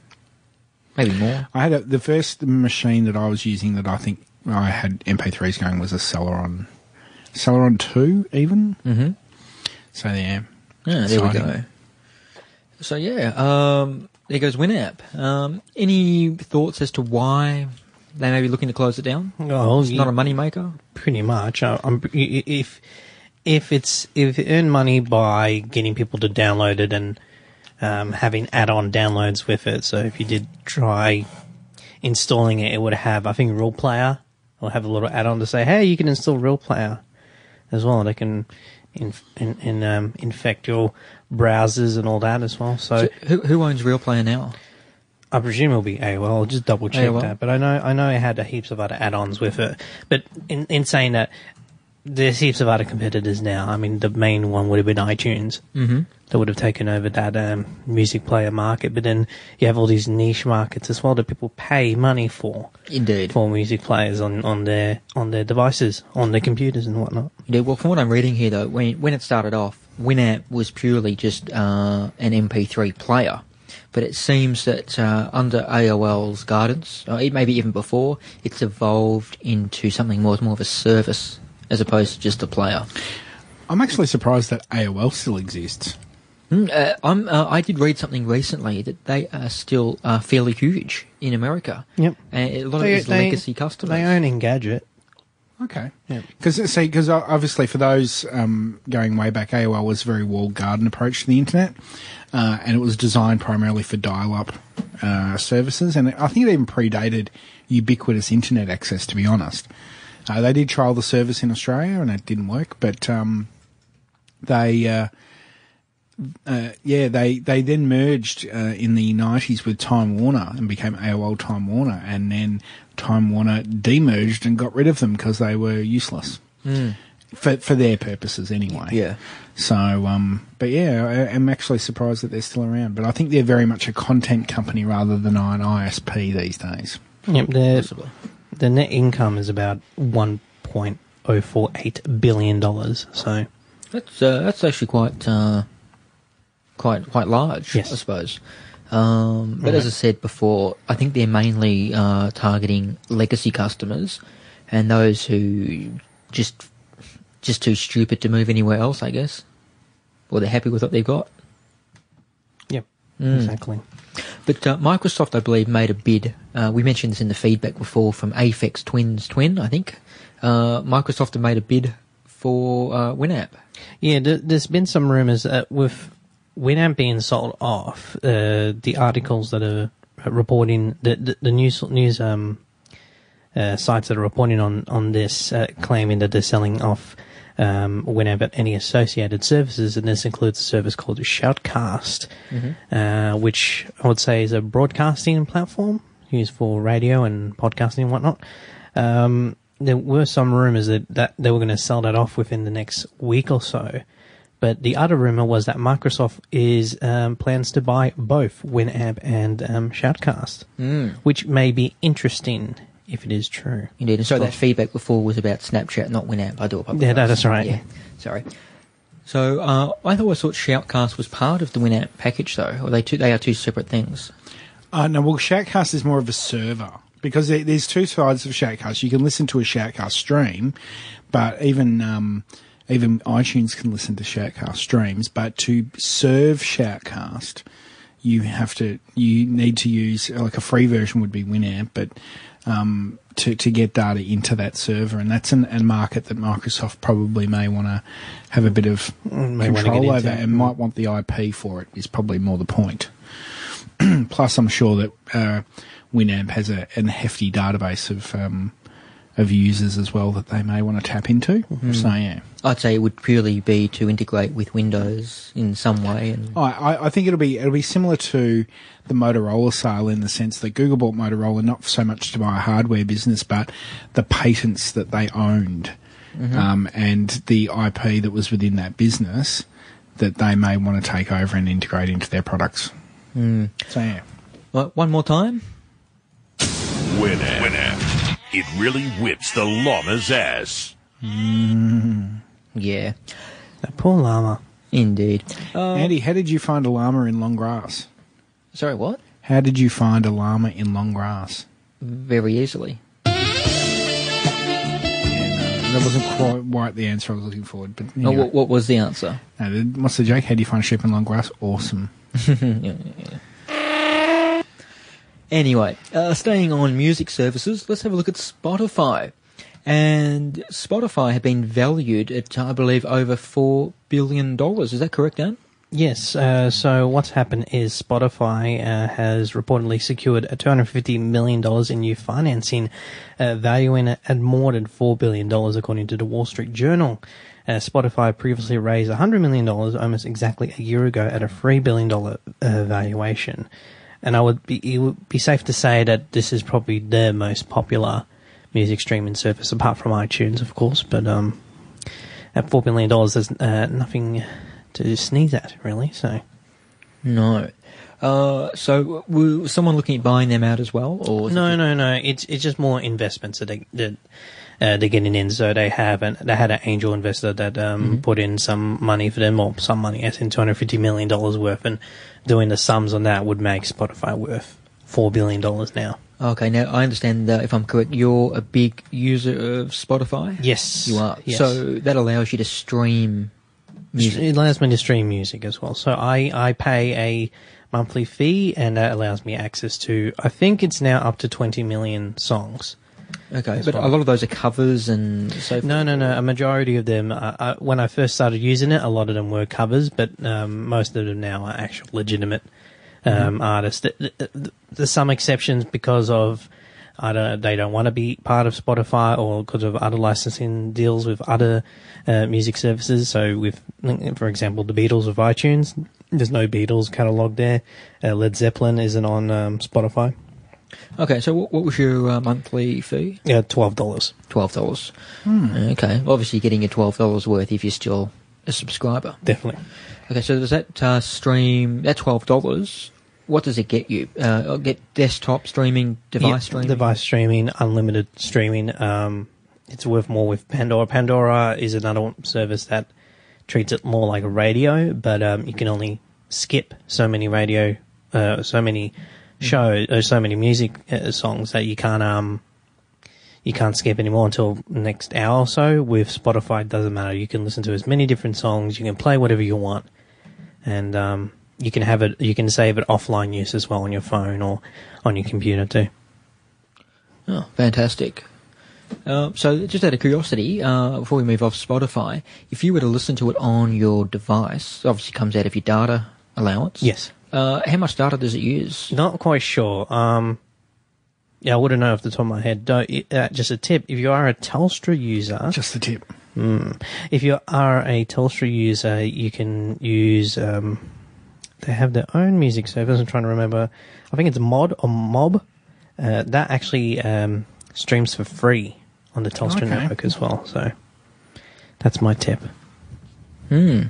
maybe more. I had a, the first machine that I was using that I think I had MP3s going was a Celeron, Celeron two even. Mm-hmm. So yeah, Yeah, there we go. So yeah, um, there goes Winamp. Um, any thoughts as to why they may be looking to close it down? oh, It's not a money maker. pretty much. I, I'm, i- i- if if it's if you earn money by getting people to download it and um, having add-on downloads with it, so if you did try installing it, it would have I think Real Player will have a little add-on to say, hey, you can install Real Player as well. and it can in, in, in, um, infect your browsers and all that as well. So, So who, who owns Real Player now? I presume it'll be AOL. I'll just double check AOL. that. But I know I know it had heaps of other add-ons with it. But in, in saying that, there's heaps of other competitors now. I mean, the main one would have been iTunes. Mm-hmm. That would have taken over that um, music player market. But then you have all these niche markets as well that people pay money for Indeed. for music players on, on their on their devices, on their computers and whatnot. Yeah, well, from what I'm reading here, though, when when it started off, Winamp was purely just uh, an MP3 player. But it seems that uh, under AOL's guidance, or maybe even before, it's evolved into something more, more of a service as opposed to just a player. I'm actually surprised that AOL still exists. Mm, uh, I'm, uh, I did read something recently that they are still uh, fairly huge in America. Yep. And a lot of these legacy customers. They own Engadget. Okay. Yeah. Because see, because obviously for those um, going way back, AOL was a very walled garden approach to the internet, uh, and it was designed primarily for dial-up uh, services, and I think it even predated ubiquitous internet access. To be honest, uh, they did trial the service in Australia, and it didn't work, but um, they. Uh, uh, yeah, they, they then merged uh, in the 90s with Time Warner and became AOL Time Warner, and then Time Warner demerged and got rid of them because they were useless for for their purposes anyway. Yeah. So, um, but yeah, I, I'm actually surprised that they're still around. But I think they're very much a content company rather than an ISP these days. Yep, their Possibly. The net income is about one point oh four eight billion dollars. So That's uh, that's actually quite uh, quite quite large, Yes. I suppose. Um, but as I said before, I think they're mainly uh, targeting legacy customers and those who just just too stupid to move anywhere else, I guess, or they're happy with what they've got. Yep, Mm. exactly. But uh, Microsoft, I believe, made a bid. Uh, we mentioned this in the feedback before from Aphex Twins Twin, I think. Uh, Microsoft have made a bid for uh, Winamp. Yeah, th- there's been some rumors that with Winamp being sold off, uh, the articles that are reporting the the, the news news um uh, sites that are reporting on on this claiming that they're selling off um, at any associated services, and this includes a service called Shoutcast, uh, which I would say is a broadcasting platform used for radio and podcasting and whatnot. Um, there were some rumors that, that they were going to sell that off within the next week or so. But the other rumor was that Microsoft is um, plans to buy both Winamp and um, Shoutcast, which may be interesting if it is true. Indeed. And so that feedback before was about Snapchat, not Winamp. I do apologize. Yeah, that is right. Yeah, sorry. So uh, I always thought Shoutcast was part of the Winamp package, though. Or they two, they are two separate things. Uh, no, well, Shoutcast is more of a server because there, there's two sides of Shoutcast. You can listen to a Shoutcast stream, but even um, even iTunes can listen to Shoutcast streams. But to serve Shoutcast, you have to you need to use like a free version would be Winamp, but um, to to get data into that server, and that's an, a market that Microsoft probably may want to have a bit of may control over, and might want the IP for it. Is probably more the point. Plus, I'm sure that uh, Winamp has a, an hefty database of um, of users as well that they may want to tap into. Mm-hmm. So yeah, I'd say it would purely be to integrate with Windows in some way. And I, I, I think it'll be it'll be similar to the Motorola sale in the sense that Google bought Motorola not so much to buy a hardware business, but the patents that they owned um, and the IP that was within that business that they may want to take over and integrate into their products. So yeah. Well, one more time. Winamp. Winamp. It really whips the llama's ass. Mm, yeah, That poor llama. indeed. Um, Andy, how did you find a llama in long grass? Sorry, what? How did you find a llama in long grass? Very easily. That wasn't quite, quite the answer I was looking for. But anyway. what, what was the answer? No, the- what's the joke? How do you find a sheep in long grass? Awesome. Anyway, uh, staying on music services, let's have a look at Spotify. And Spotify had been valued at, I believe, over $4 billion. Is that correct, Dan? Yes. Uh, so what's happened is Spotify uh, has reportedly secured a $250 million in new financing, uh, valuing it at more than $4 billion, according to the Wall Street Journal. Uh, Spotify previously raised $100 million almost exactly a year ago at a $3 billion uh, valuation. And I would be, it would be safe to say that this is probably their most popular music streaming service, apart from iTunes, of course. But um, at $4 billion, there's uh, nothing to sneeze at, really. So. No. Uh, so, was someone looking at buying them out as well? or was it No, no, no. It's it's just more investments that they that uh, they're getting in. So they have an they had an angel investor that um, put in some money for them, or some money, as in two hundred fifty million dollars worth, and doing the sums on that would make Spotify worth four billion dollars now. Okay, now I understand that if I'm correct, you're a big user of Spotify? Yes, You are. Yes. So that allows you to stream music. It allows me to stream music as well. So I, I pay a monthly fee, and that allows me access to. I think it's now up to twenty million songs. Okay, but a lot of those are covers and so forth. No, no, no. A majority of them, uh, uh, when I first started using it, a lot of them were covers, but um, most of them now are actual legitimate um, artists. Th- th- There's some exceptions because of I don't, they don't want to be part of Spotify or because of other licensing deals with other uh, music services. So, with, for example, the Beatles with iTunes, there's no Beatles catalog there. Uh, Led Zeppelin isn't on um, Spotify. Okay, so what, what was your uh, monthly fee? Yeah, twelve dollars. Twelve dollars. Okay, obviously you're getting your twelve dollars worth if you're still a subscriber. Definitely. Okay, so does that uh, stream that twelve dollars? What does it get you? Uh, get desktop streaming, device Yeah, streaming. device streaming, unlimited streaming. Um, it's worth more with Pandora. Pandora is another service that treats it more like a radio, but um, you can only skip so many radio uh, so many shows, uh, so many music uh, songs that you can't um you can't skip anymore until next hour or so. With Spotify, it doesn't matter. You can listen to as many different songs. You can play whatever you want, and um, you can have it. You can save it offline use as well on your phone or on your computer too. Oh, fantastic. Uh, so, just out of curiosity, uh, before we move off Spotify, if you were to listen to it on your device, obviously comes out of your data allowance. Yes. Uh, how much data does it use? Not quite sure. Um, yeah, I wouldn't know off the top of my head. Don't, uh, just a tip: if you are a Telstra user, Just the tip. if you are a Telstra user, you can use. Um, they have their own music service. I'm trying to remember. I think it's Mod or Mob. Uh, that actually um, streams for free on the Telstra Okay. network as well. So that's my tip. Oh,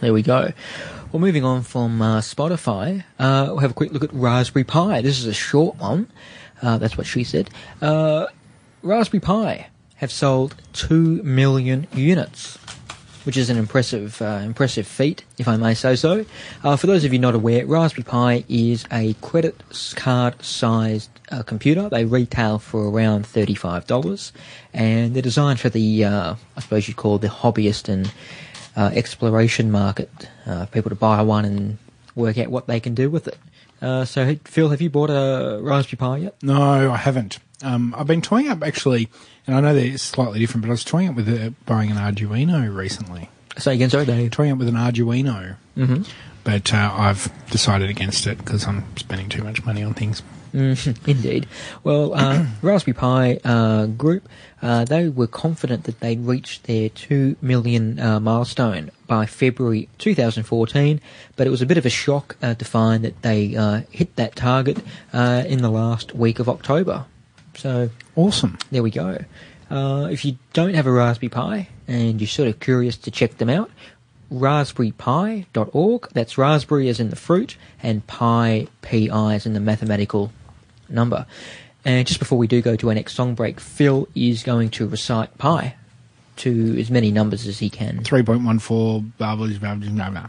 there we go. Well, moving on from uh, Spotify, uh, we'll have a quick look at Raspberry Pi. This is a short one. Uh, that's what she said. Uh, Raspberry Pi have sold two million units, which is an impressive, uh, impressive feat, if I may say so. Uh, for those of you not aware, Raspberry Pi is a credit card-sized uh, computer. They retail for around thirty-five dollars, and they're designed for the, I suppose you'd call the hobbyist and uh, exploration market. Uh, people to buy one and work out what they can do with it. Uh, so, Phil, have you bought a Raspberry Pi yet? No, I haven't. Um, I've been toying up actually, and I know that it's slightly different, but I was toying up with uh, buying an Arduino recently. So again, sorry, Dave. Toying up with an Arduino, mm-hmm. but uh, I've decided against it because I'm spending too much money on things. Indeed. Well, uh, Raspberry Pi uh, group, uh, they were confident that they'd reached their 2 million uh, milestone by February 2014, but it was a bit of a shock uh, to find that they uh, hit that target uh, in the last week of October. So Awesome. there we go. Uh, if you don't have a Raspberry Pi and you're sort of curious to check them out, raspberrypi.org. That's raspberry as in the fruit, and pi, pi as in the mathematical number. And just before we do go to our next song break, Phil is going to recite pi to as many numbers as he can. 3.14, blah, blah, blah, blah, blah.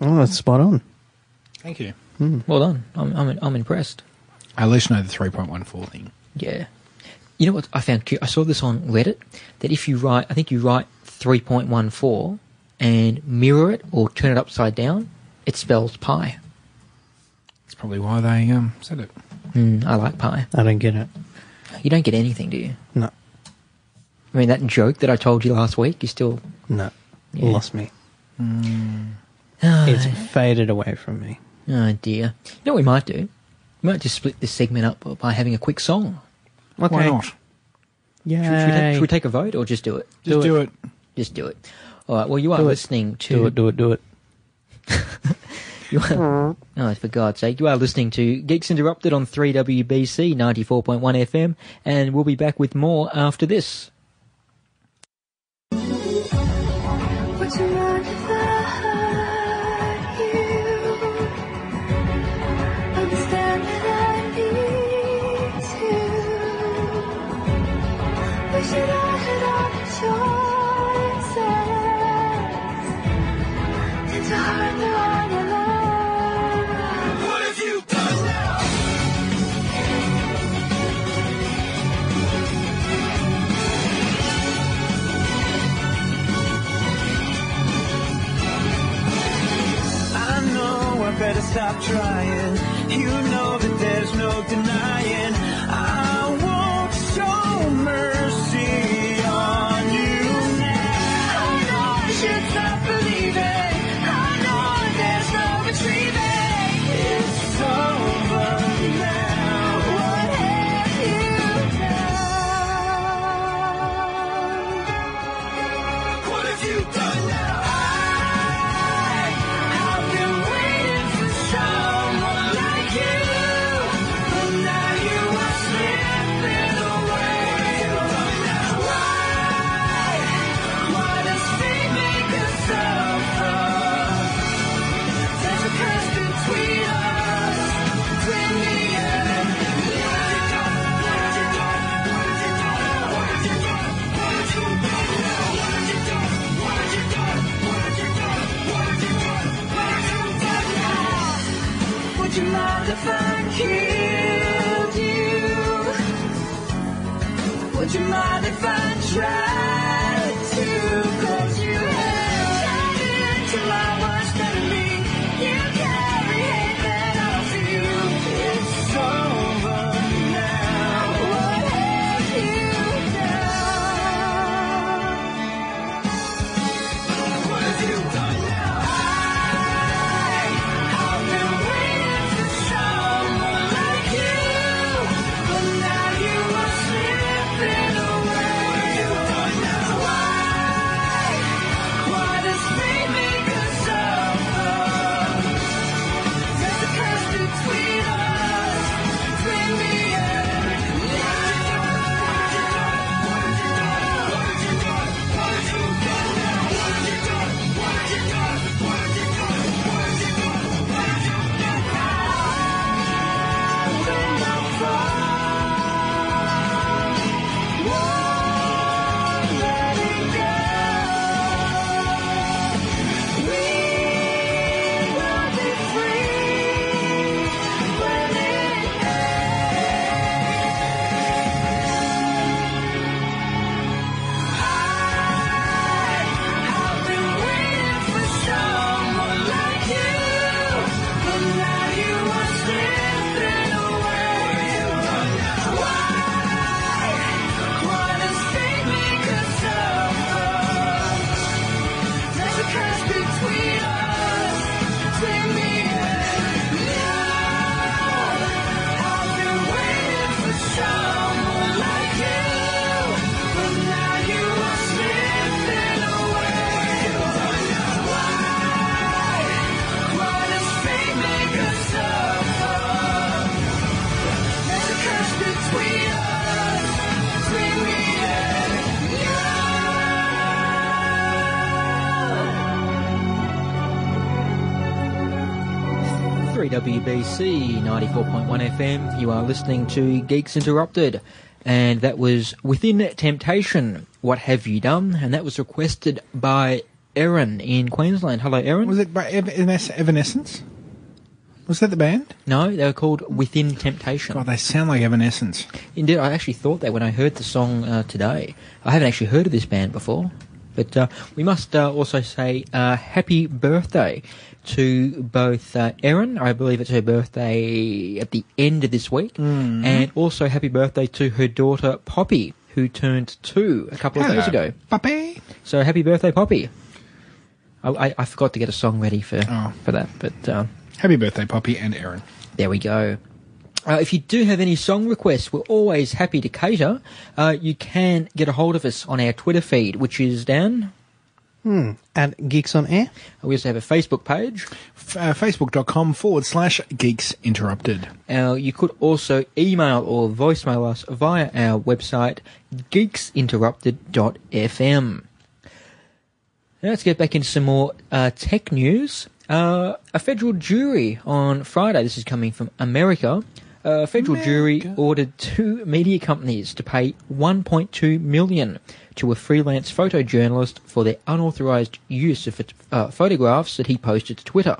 Oh, that's spot on. Thank you. Hmm. Well done. I'm, I'm, I'm impressed. I at least know the 3.14 thing. Yeah. You know what I found cute? I saw this on Reddit that if you write, I think you write 3.14 and mirror it or turn it upside down, it spells pi. That's probably why they um, said it. Mm, I like pi. I don't get it. You don't get anything, do you? No, I mean, that joke that I told you last week, you still. no, Yeah. lost me. Oh, It's faded away from me. oh dear. You know what we might do? We might just split this segment up by having a quick song. Okay. Why not? Should, should, should we take a vote or just do it? Just do it. Just do it. All right. Well, you are Do it. listening to. Do it, do it, do it. You are, mm. oh, for God's sake, you are listening to Geeks Interrupted on 3WBC 94.1 FM, and we'll be back with more after this. Stop trying. You know that there's no denying. 3WBC 94.1 FM. You are listening to Geeks Interrupted. And that was Within Temptation. What have you done? And that was requested by Erin in Queensland. Hello, Erin. Was it by Ev- Evanescence? Was that the band? No, they were called Within Temptation. God, they sound like Evanescence. Indeed, I actually thought that when I heard the song uh, today. I haven't actually heard of this band before. But uh, we must uh, also say uh, happy birthday to both uh, Erin, I believe it's her birthday at the end of this week, and also happy birthday to her daughter Poppy, who turned two a couple of days ago. Puppy. So happy birthday, Poppy! I, I, I forgot to get a song ready for Oh. for that, but uh, Happy birthday, Poppy and Erin. there we go. Uh, if you do have any song requests, we're always happy to cater. Uh, you can get a hold of us on our Twitter feed, which is down. At Geeks on Air. We also have a Facebook page. F- uh, Facebook.com forward slash Geeks Interrupted. Uh, you could also email or voicemail us via our website, geeksinterrupted.fm. Now let's get back into some more uh, tech news. Uh, a federal jury on Friday, this is coming from America, a federal jury ordered two media companies to pay 1.2 million to a freelance photojournalist for their unauthorized use of uh, photographs that he posted to Twitter.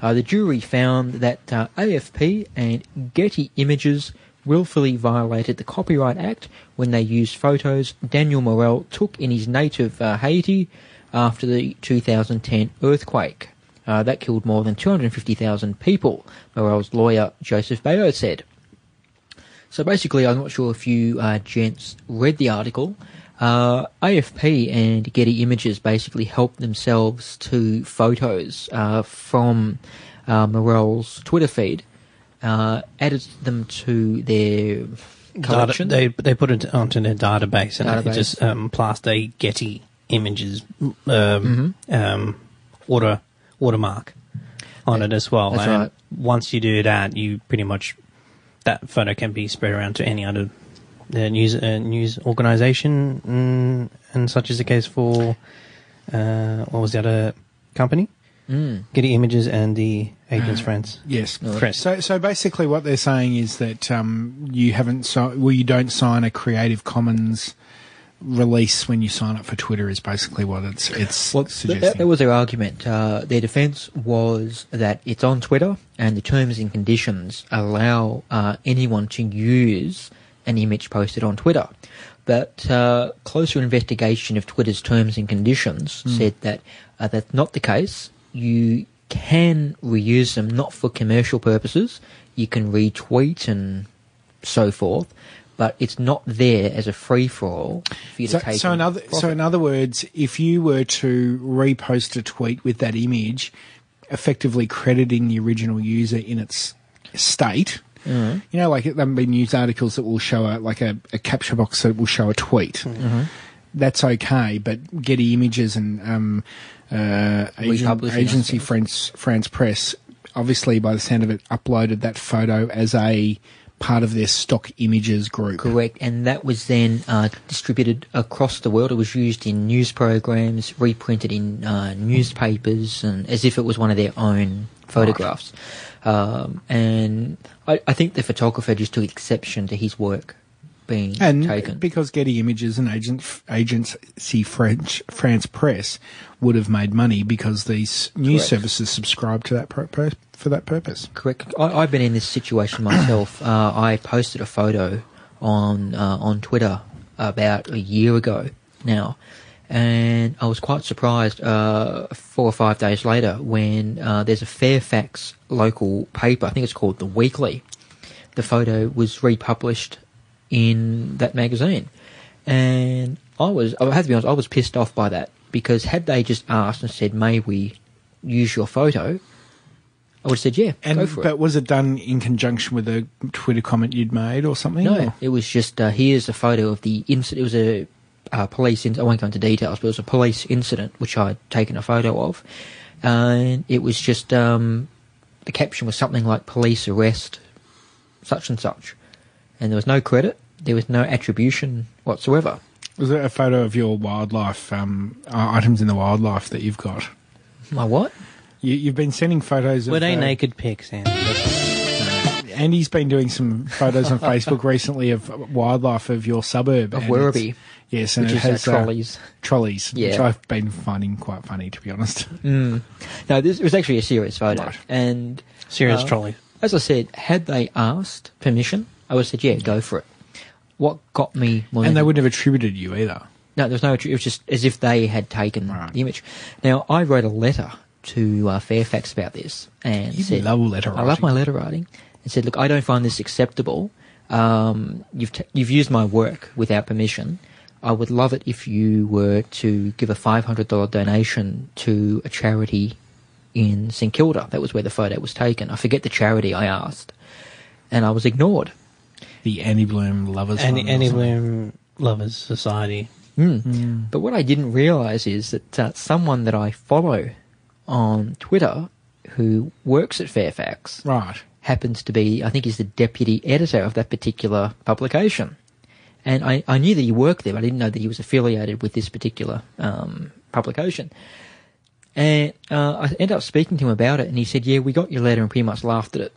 Uh, the jury found that uh, AFP and Getty Images willfully violated the Copyright Act when they used photos Daniel Morel took in his native uh, Haiti after the 2010 earthquake. Uh, that killed more than 250,000 people, Morel's lawyer Joseph Baio said. So basically, I'm not sure if you uh, gents read the article. Uh, AFP and Getty Images basically helped themselves to photos uh, from uh, Morel's Twitter feed, uh, added them to their Data, collection. they they put it onto their database and Database. just um, plaster Getty images um, Mm-hmm. um, water watermark on it as well. That's and right. once you do that, you pretty much that photo can be spread around to any other uh, news uh, news organization, mm, and such is the case for uh, what was the other company? Mm. Getty Images and the Agence France. Yes. Press. So, so basically, what they're saying is that um, you haven't si- well, you don't sign a Creative Commons release when you sign up for Twitter. Is basically what it's it's Well, suggesting. that, that was their argument. Uh, their defence was that it's on Twitter, and the terms and conditions allow uh, anyone to use an image posted on Twitter. But uh, closer investigation of Twitter's terms and conditions said that uh, that's not the case. You can reuse them, not for commercial purposes. You can retweet and so forth, but it's not there as a free for all for you so, to take. so in other so in other words, if you were to repost a tweet with that image, effectively crediting the original user in its state. Mm-hmm. You know, like there have been news articles that will show a like a, a capture box that will show a tweet. Mm-hmm. That's okay, but Getty Images and um, uh, agent, agency. France France Press, obviously by the sound of it, uploaded that photo as a part of their stock images group. Correct, and that was then uh, distributed across the world. It was used in news programs, reprinted in uh, newspapers, and as if it was one of their own photographs. Um, and I, I think the photographer just took exception to his work being And taken. because Getty Images and agent, agency French France Press would have made money because these news Correct. services subscribe to that for that purpose. Correct. I, I've been in this situation myself. uh, I posted a photo on uh, on Twitter about a year ago now, and I was quite surprised uh, four or five days later when uh, there's a Fairfax local paper. I think it's called the Weekly. The photo was republished in that magazine, and I was I have to be honest. I was pissed off by that because had they just asked and said, "May we use your photo?" I would have said, "Yeah, And go for it." but was it done in conjunction with a Twitter comment you'd made or something? No, Or- it was just uh, here's a photo of the incident. It was a uh, police. In- I won't go into details, but it was a police incident which I'd taken a photo of, and it was just um, the caption was something like "police arrest such and such," and there was no credit. There was no attribution whatsoever. Was it a photo of your wildlife um, uh, items in the wildlife that you've got? My what? You, you've been sending photos of. Were they uh, naked pics, Andy? Andy's been doing some photos on Facebook recently of wildlife of your suburb. Of and Werribee, Yes, and which it is, uh, has uh, trolleys. trolleys, which I've been finding quite funny, to be honest. No, this was actually a serious photo. Right. And Serious uh, trolley. As I said, had they asked permission, I would have said, yeah, go for it. What got me more And they wouldn't have attributed you either. No, there's no. It was just as if they had taken Right. the image. Now, I wrote a letter to uh, Fairfax about this, and You said, love letter Writing. I love my letter writing, and said, look, I don't find this acceptable. Um, you've t- you've used my work without permission. I would love it if you were to give a five hundred dollar donation to a charity in St Kilda. That was where the photo was taken. I forget the charity I asked, and I was ignored. The Annie Blume lovers. Andy, one or Blume Lovers Society. But what I didn't realise is that uh, someone that I follow on Twitter who works at Fairfax Right. happens to be, I think, is the deputy editor of that particular publication. And I, I knew that he worked there, but I didn't know that he was affiliated with this particular um, publication. And uh, I ended up speaking to him about it, and he said, "Yeah, we got your letter and pretty much laughed at it."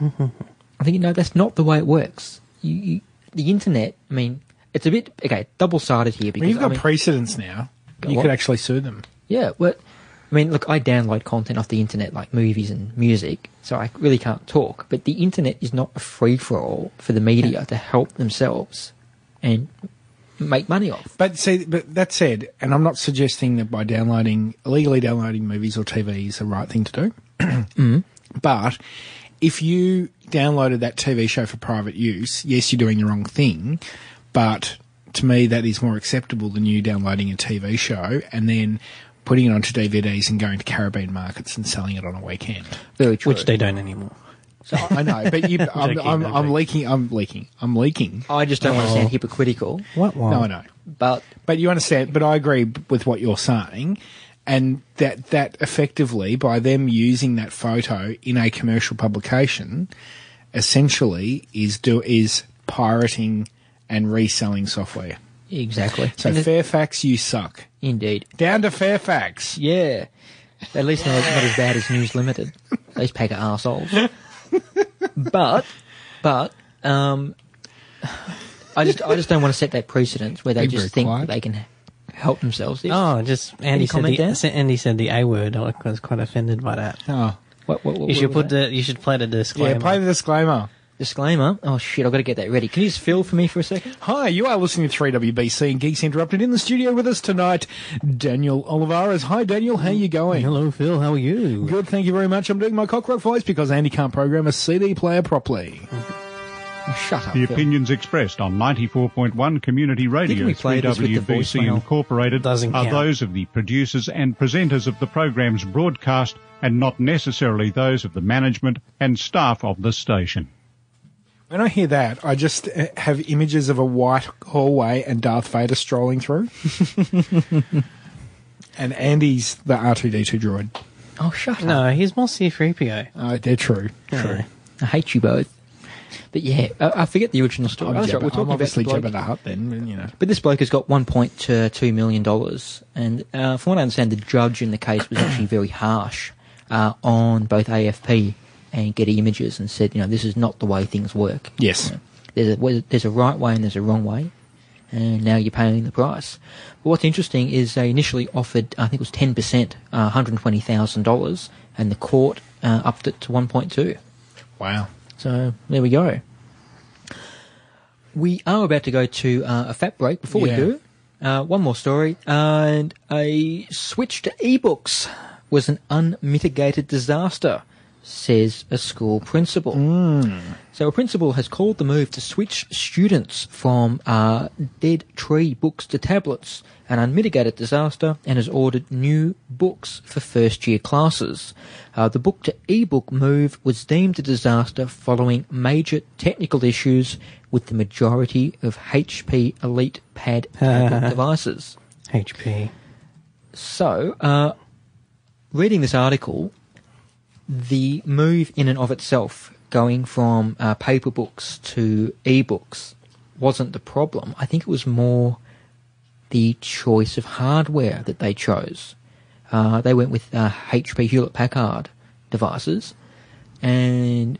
I think no, that's not the way it works. You, you, the internet, I mean, it's a bit okay, double sided here because Well, you've got I mean, precedents now. You on. could actually sue them. yeah, well, I mean, look, I download content off the internet like movies and music, so I really can't talk. But the internet is not a free for all for the media to help themselves and make money off. But see, but that said, and I'm not suggesting that by downloading illegally downloading movies or TV is the right thing to do. Mm-hmm. But if you downloaded that TV show for private use, yes, you're doing the wrong thing. But to me, that is more acceptable than you downloading a TV show and then putting it onto DVDs and going to Caribbean markets and selling it on a weekend. Very true. Which they don't anymore. So I know, but you, I'm, I'm, I'm I'm leaking. I'm leaking. I'm leaking. I just don't want to Oh. sound hypocritical, What? No, I know. but But you understand, but I agree with what you're saying, and that that effectively by them using that photo in a commercial publication, essentially is do is pirating and reselling software. exactly. So And it- Fairfax, you suck. indeed, Down to Fairfax. yeah. At least not, not as bad as News Limited. Those pack of assholes. but, but, um, I just, I just don't want to set that precedent where they Be just think quiet. they can help themselves. Yes. Oh, just Andy said, comment the, there? Andy said the A word. I was quite offended by that. Oh, What, what, what, You should put that? the. You should play the disclaimer. yeah. Play the disclaimer. disclaimer. Oh shit! I've got to get that ready. Can you just fill for me for a second? Hi, you are listening to 3WBC and Geeks Interrupted in the studio with us tonight. Daniel Olivares. Hi, Daniel. How you going? Hello, Phil. How are you? Good, thank you very much. I'm doing my cockroach voice because Andy can't program a CD player properly. Oh, shut up. The Phil. opinions expressed on 94.1 Community Radio we play this with the 3WBC? Incorporated Doesn't are count. those of the producers and presenters of the program's broadcast and not necessarily those of the management and staff of the station. When I hear that, I just uh, have images of a white hallway and Darth Vader strolling through. and Andy's the R2D2 droid. Oh, shut up. No, he's more C3PO. Oh, they're true. True. I hate you both. But yeah, I, I forget the original story. I'm, that's right, Jabba, we're talking I'm obviously about the Jabba the Hutt then, you know. But this bloke has got 1.2 million dollars, and uh, from what I understand, the judge in the case was actually very harsh uh, on both AFP and Getty Images, and said, you know, this is not the way things work. Yes. There's a there's a right way and there's a wrong way, and now you're paying the price. But what's interesting is they initially offered, I think it was 10%, uh, $120,000, and the court uh, upped it to 1.2. Wow. So there we go. We are about to go to uh, a fat break. Before Yeah. we do, uh, one more story. and a switch to ebooks was an unmitigated disaster, says a school principal. So a principal has called the move to switch students from uh, dead tree books to tablets an unmitigated disaster and has ordered new books for first year classes. Uh, the book to e-book move was deemed a disaster following major technical issues with the majority of HP Elite Pad tablet devices. HP. So, uh, reading this article, the move in and of itself, going from uh, paper books to ebooks, wasn't the problem. I think it was more the choice of hardware that they chose. Uh, they went with uh, HP Hewlett Packard devices, and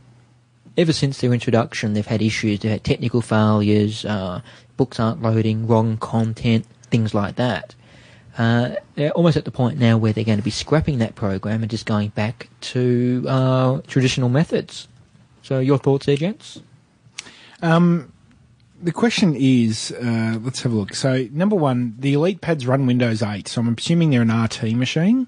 ever since their introduction, they've had issues. They've had technical failures, uh, books aren't loading, wrong content, things like that. Uh, they're almost at the point now where they're going to be scrapping that program and just going back to uh, traditional methods. So, your thoughts there, gents? Um, the question is, uh, let's have a look. So, number one, the Elite pads run Windows 8, so I'm assuming they're an RT machine.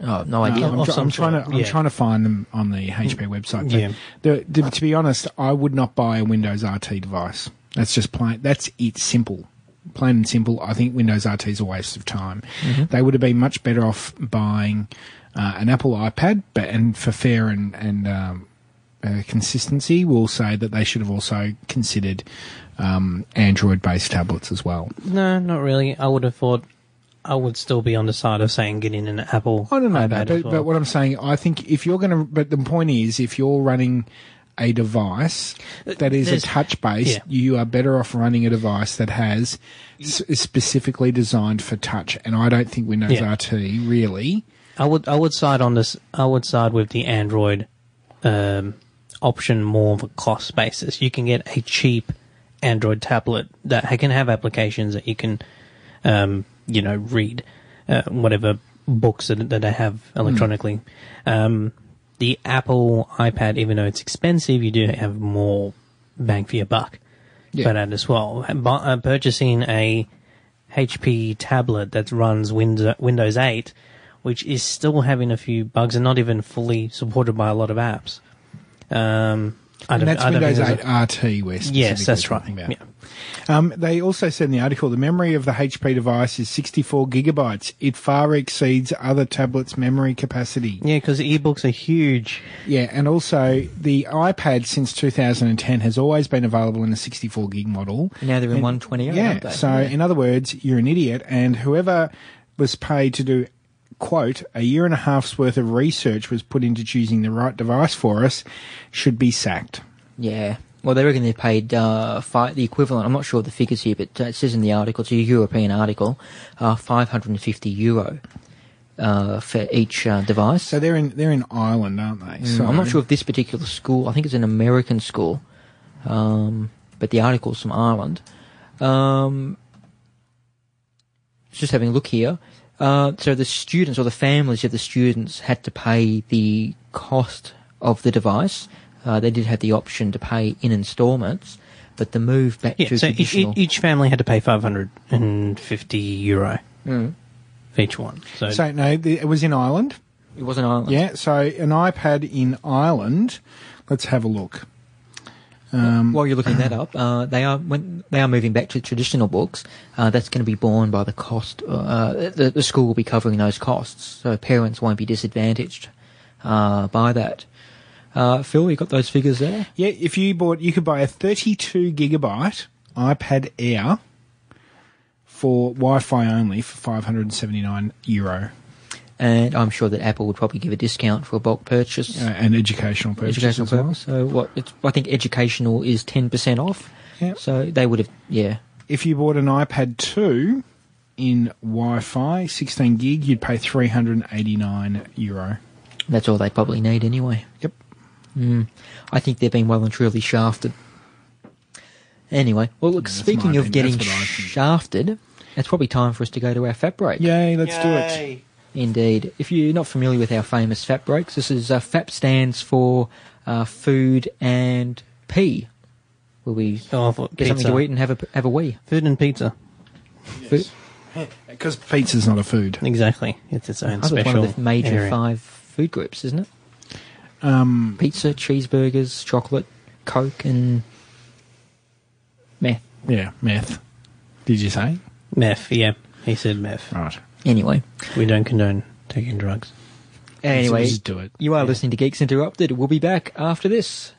Oh, no idea. I'm, Of try- I'm trying to I'm yeah. trying to find them on the HP website. But Yeah. the, the, to be honest, I would not buy a Windows RT device. That's just plain. That's it. Simple, plain and simple. I think Windows RT is a waste of time. They would have been much better off buying uh, an Apple iPad, but and for fair and and um, uh, consistency, we'll say that they should have also considered um, Android-based tablets as well. No, not really. I would have thought I would still be on the side of saying getting an Apple. I don't know, that, but, well. but what I'm saying, I think if you're going to, but the point is, if you're running a device that is a touch based, yeah. you are better off running a device that has s- is specifically designed for touch. And I don't think Windows Yeah. RT really. I would I would side on this. I would side with the Android um, option more of a cost basis. You can get a cheap Android tablet that can have applications that you can, um, you know, read uh, whatever books that, that they have electronically. Um, the Apple iPad, even though it's expensive, you do have more bang for your buck. Yeah. For that as well. Bu- uh, purchasing a HP tablet that runs Windows, Windows 8, which is still having a few bugs and not even fully supported by a lot of apps. Um, And that's I Windows think there's 8 RT we're Yes, that's right. about. Yeah. Um, they also said in the article the memory of the HP device is 64 gigabytes. It far exceeds other tablets' memory capacity. yeah, because ebooks are huge. Yeah, and also the iPad since 2010 has always been available in a 64 gig model. Now they're in And- 128, Yeah, so in other words, you're an idiot, and whoever was paid to do quote a year and a half's worth of research was put into choosing the right device for us should be sacked. Yeah. Well, they reckon they paid uh, fi- the equivalent. I'm not sure of the figures here, but it says in the article, it's a European article, uh, 550 euro uh, for each uh, device. So they're in they're in Ireland, aren't they? So Mm, I'm not sure if this particular school. I think it's an American school, um, but the article's from Ireland. Um, just having a look here. Uh, so the students or the families of the students had to pay the cost of the device. Uh, they did have the option to pay in instalments, but the move back Yeah, to so each, traditional. each family had to pay 550 euro Mm. for each one. So, So no, the, it was in Ireland. It was an Ireland. Yeah, so an iPad in Ireland. Let's have a look. Um, While you're looking that up, uh, they are when they are moving back to traditional books. Uh, that's going to be borne by the cost. Uh, the, the school will be covering those costs, so parents won't be disadvantaged uh, by that. Uh, Phil, you got those figures there? Yeah, if you bought, you could buy a 32 gigabyte iPad Air for Wi-Fi only for 579 euro, And I'm sure that Apple would probably give a discount for a bulk purchase. uh, and educational purpose educational as well. purpose. So what? It's, I think educational is ten percent off. Yeah. So they would have, yeah. If you bought an iPad 2 in Wi-Fi 16 gig, you'd pay 389 euro. That's all they probably need anyway. Yep. Mm. I think they've been well and truly shafted. Anyway, well, look, that's speaking of opinion. getting That's what I think. shafted, it's probably time for us to go to our fat break. Yay, let's do it. Indeed. If you're not familiar with our famous FAP breaks, this is uh, FAP stands for uh, food and pee, where we Oh, for get something to eat and have a have a wee. Food and pizza. Food- Because pizza's not a food. Exactly. It's its own I special one of the major area. five food groups, isn't it? Um, Pizza, cheeseburgers, chocolate, Coke, and meth. yeah, meth. Did you say? Meth, yeah. He said meth. Right. Anyway, We don't condone taking drugs. anyway, just do it. you are listening to Geeks Interrupted. We'll be back after this.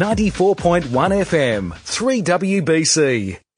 94.1 FM, 3WBC.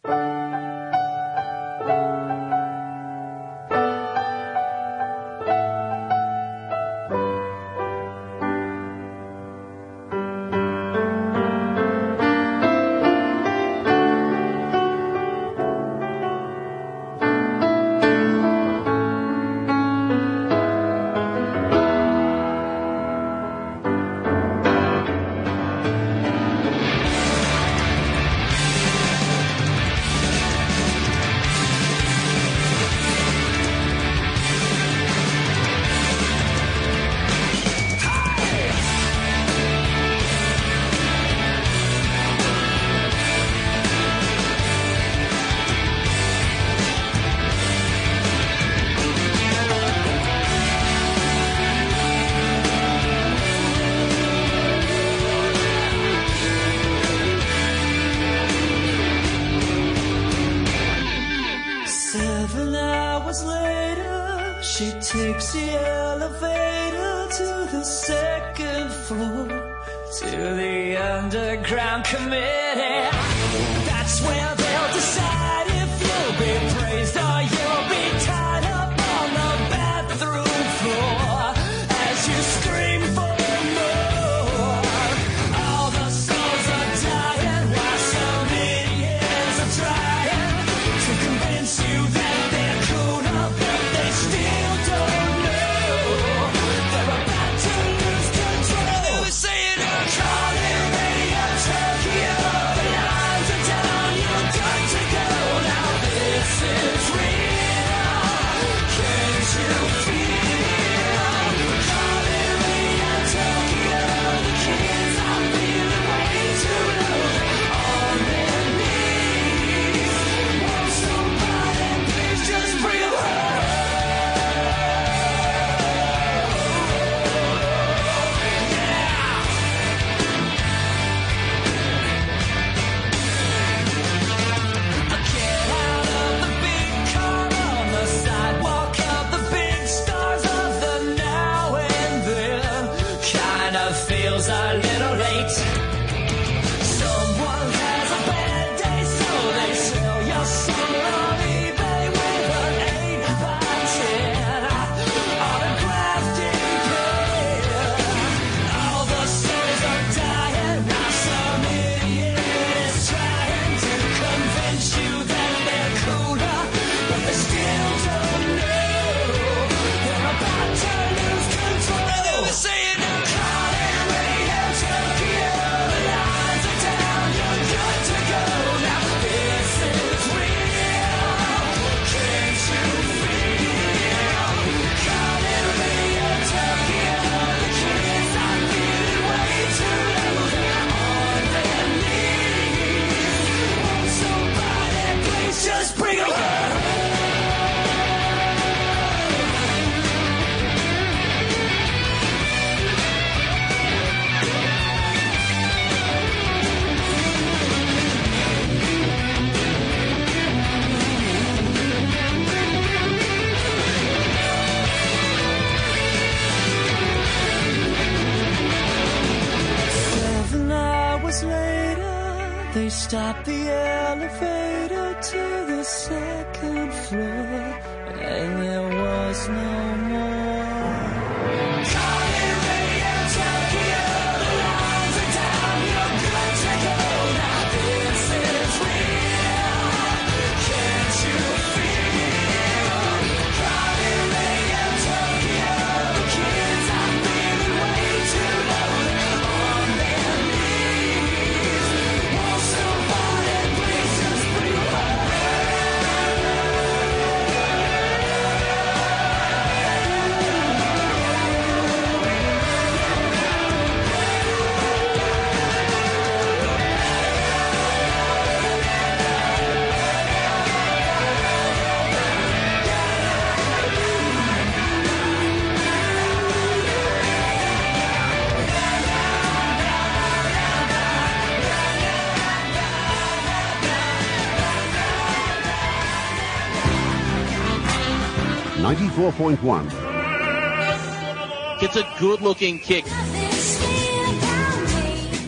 94.1. It's a good looking kick.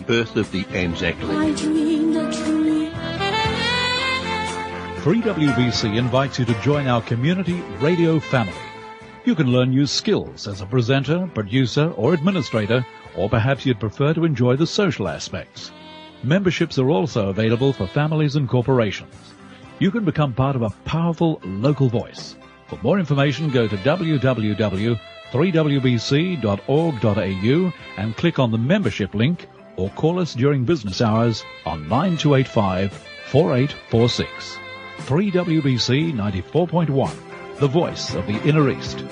Birth of the Anzac League. 3WBC invites you to join our community radio family. You can learn new skills as a presenter, producer, or administrator, or perhaps you'd prefer to enjoy the social aspects. Memberships are also available for families and corporations. You can become part of a powerful local voice. For more information, go to www.3wbc.org.au and click on the membership link or call us during business hours on 9285 4846. 3WBC 94.1, the voice of the Inner East.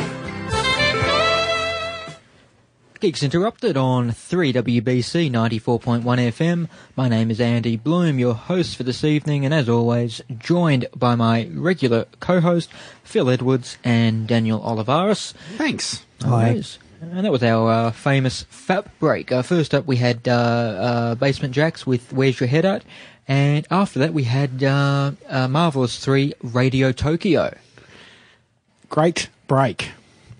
Geeks Interrupted on 3WBC 94.1 FM. My name is Andy Blume, your host for this evening, and as always, joined by my regular co-host, Phil Edwards and Daniel Olivares. Thanks. Hi. And that was our uh, famous FAP break. Uh, first up, we had uh, uh, Basement Jaxx with Where's Your Head At? And after that, we had uh, uh, Marvelous 3 Radio Tokyo. Great break,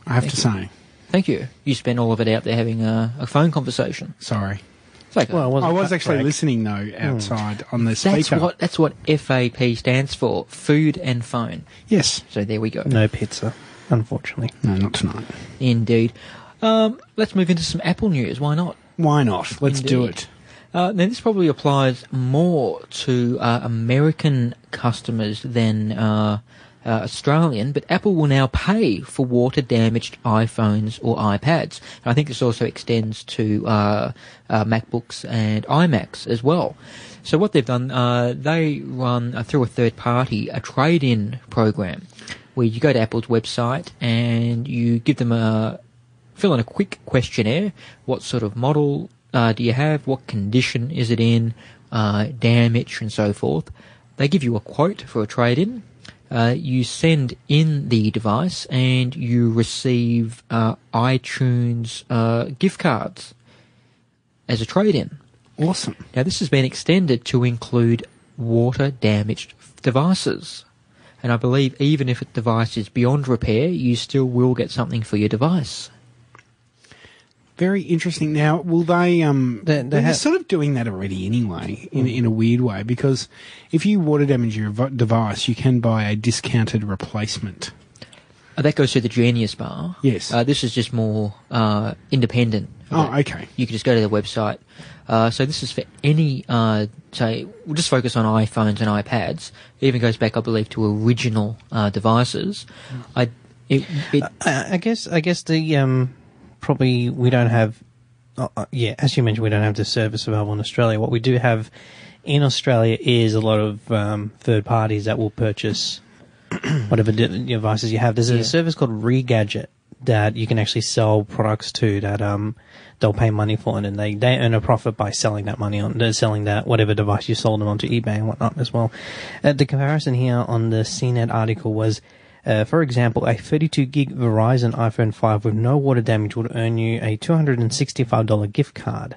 I have to say. Thank you. You spent all of it out there having a, a phone conversation. Sorry. It's okay. Well, it I was actually break. listening though outside on the speaker. that's what that's what FAP stands for: food and phone. Yes. So there we go. No pizza, unfortunately. No, not tonight. Indeed. Um, let's move into some Apple news. Why not? Why not? Let's do it. Uh, now, this probably applies more to uh, American customers than uh, uh, Australian, but Apple will now pay for water damaged iPhones or iPads. And I think this also extends to uh, uh, MacBooks and iMacs as well. So, what they've done, uh, they run uh, through a third party a trade in program where you go to Apple's website and you give them a fill in a quick questionnaire. What sort of model uh, do you have? What condition is it in? Uh, damage and so forth. They give you a quote for a trade in. Uh, you send in the device and you receive uh, iTunes uh, gift cards as a trade in. Awesome. Now, this has been extended to include water damaged devices. And I believe even if a device is beyond repair, you still will get something for your device. Very interesting. Now, will they? Um, They- they they're have- sort of doing that already anyway, in in a weird way, because if you water damage your device, you can buy a discounted replacement. Uh, that goes to the Genius Bar. Yes. Uh, this is just more uh, independent. Oh, okay. You can just go to the website. Uh, so this is for any, uh, say, we'll just focus on iPhones and iPads. It even goes back, I believe, to original uh, devices. I, it, it, I I guess I guess the um probably we don't have uh, uh, yeah as you mentioned we don't have the service available in Australia. What we do have in Australia is a lot of um, third parties that will purchase whatever de- devices you have. There's Yeah. a service called Regadget that you can actually sell products to that um they'll pay money for it and they, they earn a profit by selling that money on they're selling that whatever device you sold them onto eBay and whatnot as well. Uh, the comparison here on the CNET article was uh, for example, a 32 gig Verizon iPhone 5 with no water damage would earn you a $265 gift card.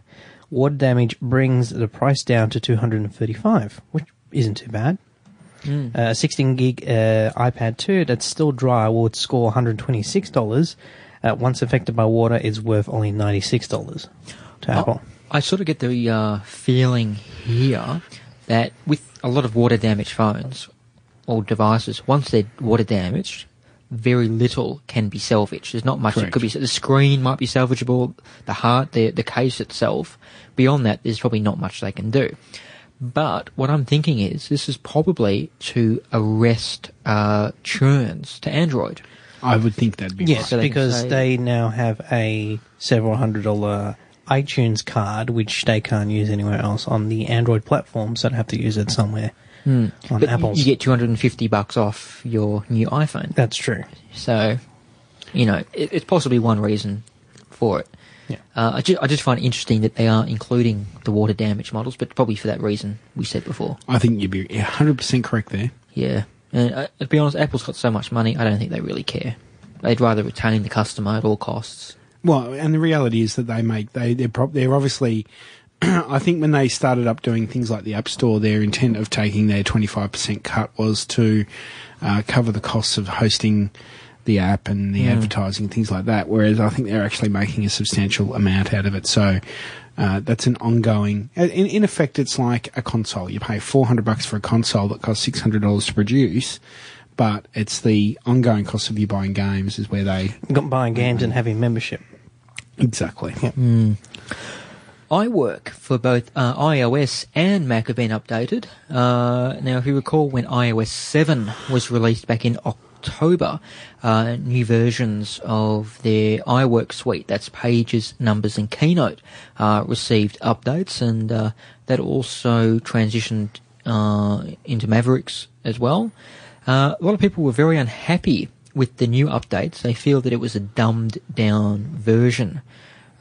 Water damage brings the price down to 235, which isn't too bad. Mm. Uh, 16 gig uh, iPad 2 that's still dry would score $126. Uh, once affected by water, is worth only $96 to Apple. I sort of get the uh, feeling here that with a lot of water damaged phones or devices, once they're water damaged, very little can be salvaged. There's not much that could be. The screen might be salvageable, the heart, the the case itself. Beyond that, there's probably not much they can do. But what I'm thinking is this is probably to arrest uh, churns to Android. I would think that'd be Yes, right. So they because say- they now have a several hundred dollar iTunes card, which they can't use anywhere else on the Android platform, so they have to use it somewhere on Hmm. But Apple's. you get 250 bucks off your new iPhone. That's true. So, you know, it, it's possibly one reason for it. Yeah. Uh, I, just, I just find it interesting that they are including the water damage models, but probably for that reason we said before. I think you'd be 100% correct there. Yeah. And uh, to be honest, Apple's got so much money, I don't think they really care. They'd rather retain the customer at all costs. Well, and the reality is that they make they they're prob- they're obviously. I think when they started up doing things like the App Store, their intent of taking their twenty five percent cut was to uh, cover the costs of hosting the app and the Mm. advertising and things like that. Whereas I think they're actually making a substantial amount out of it. So. Uh, that's an ongoing. In, in effect, it's like a console. You pay four hundred bucks for a console that costs six hundred dollars to produce, but it's the ongoing cost of you buying games is where they Got buying games and having membership. exactly. iWork for both uh, iOS and Mac have been updated. Uh, now, if you recall, when iOS 7 was released back in October, uh, new versions of their iWork suite, that's Pages, Numbers, and Keynote, uh, received updates, and uh, that also transitioned uh, into Mavericks as well. Uh, a lot of people were very unhappy with the new updates. They feel that it was a dumbed down version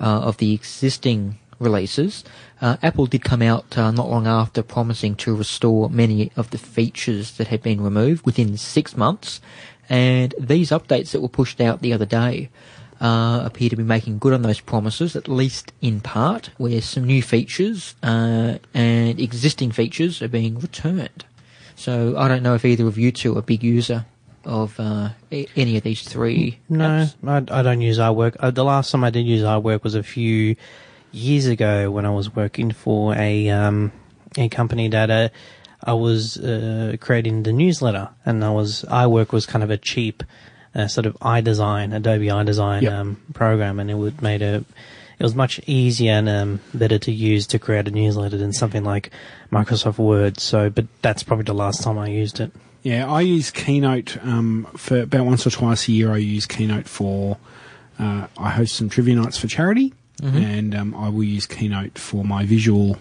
uh, of the existing releases. Uh, Apple did come out uh, not long after promising to restore many of the features that had been removed within six months. And these updates that were pushed out the other day uh, appear to be making good on those promises, at least in part, where some new features uh, and existing features are being returned. So I don't know if either of you two are big user of uh, any of these three. No, I, I don't use iWork. Uh, the last time I did use iWork was a few years ago when I was working for a um, a company that uh, I was uh, creating the newsletter, and I was iWork was kind of a cheap uh, sort of InDesign, Adobe InDesign Yep. um, program, and it would made a it was much easier and um, better to use to create a newsletter than something like Microsoft Word. So, but that's probably the last time I used it. Yeah, I use Keynote um, for about once or twice a year. I use Keynote for uh, I host some trivia nights for charity, and um, I will use Keynote for my visual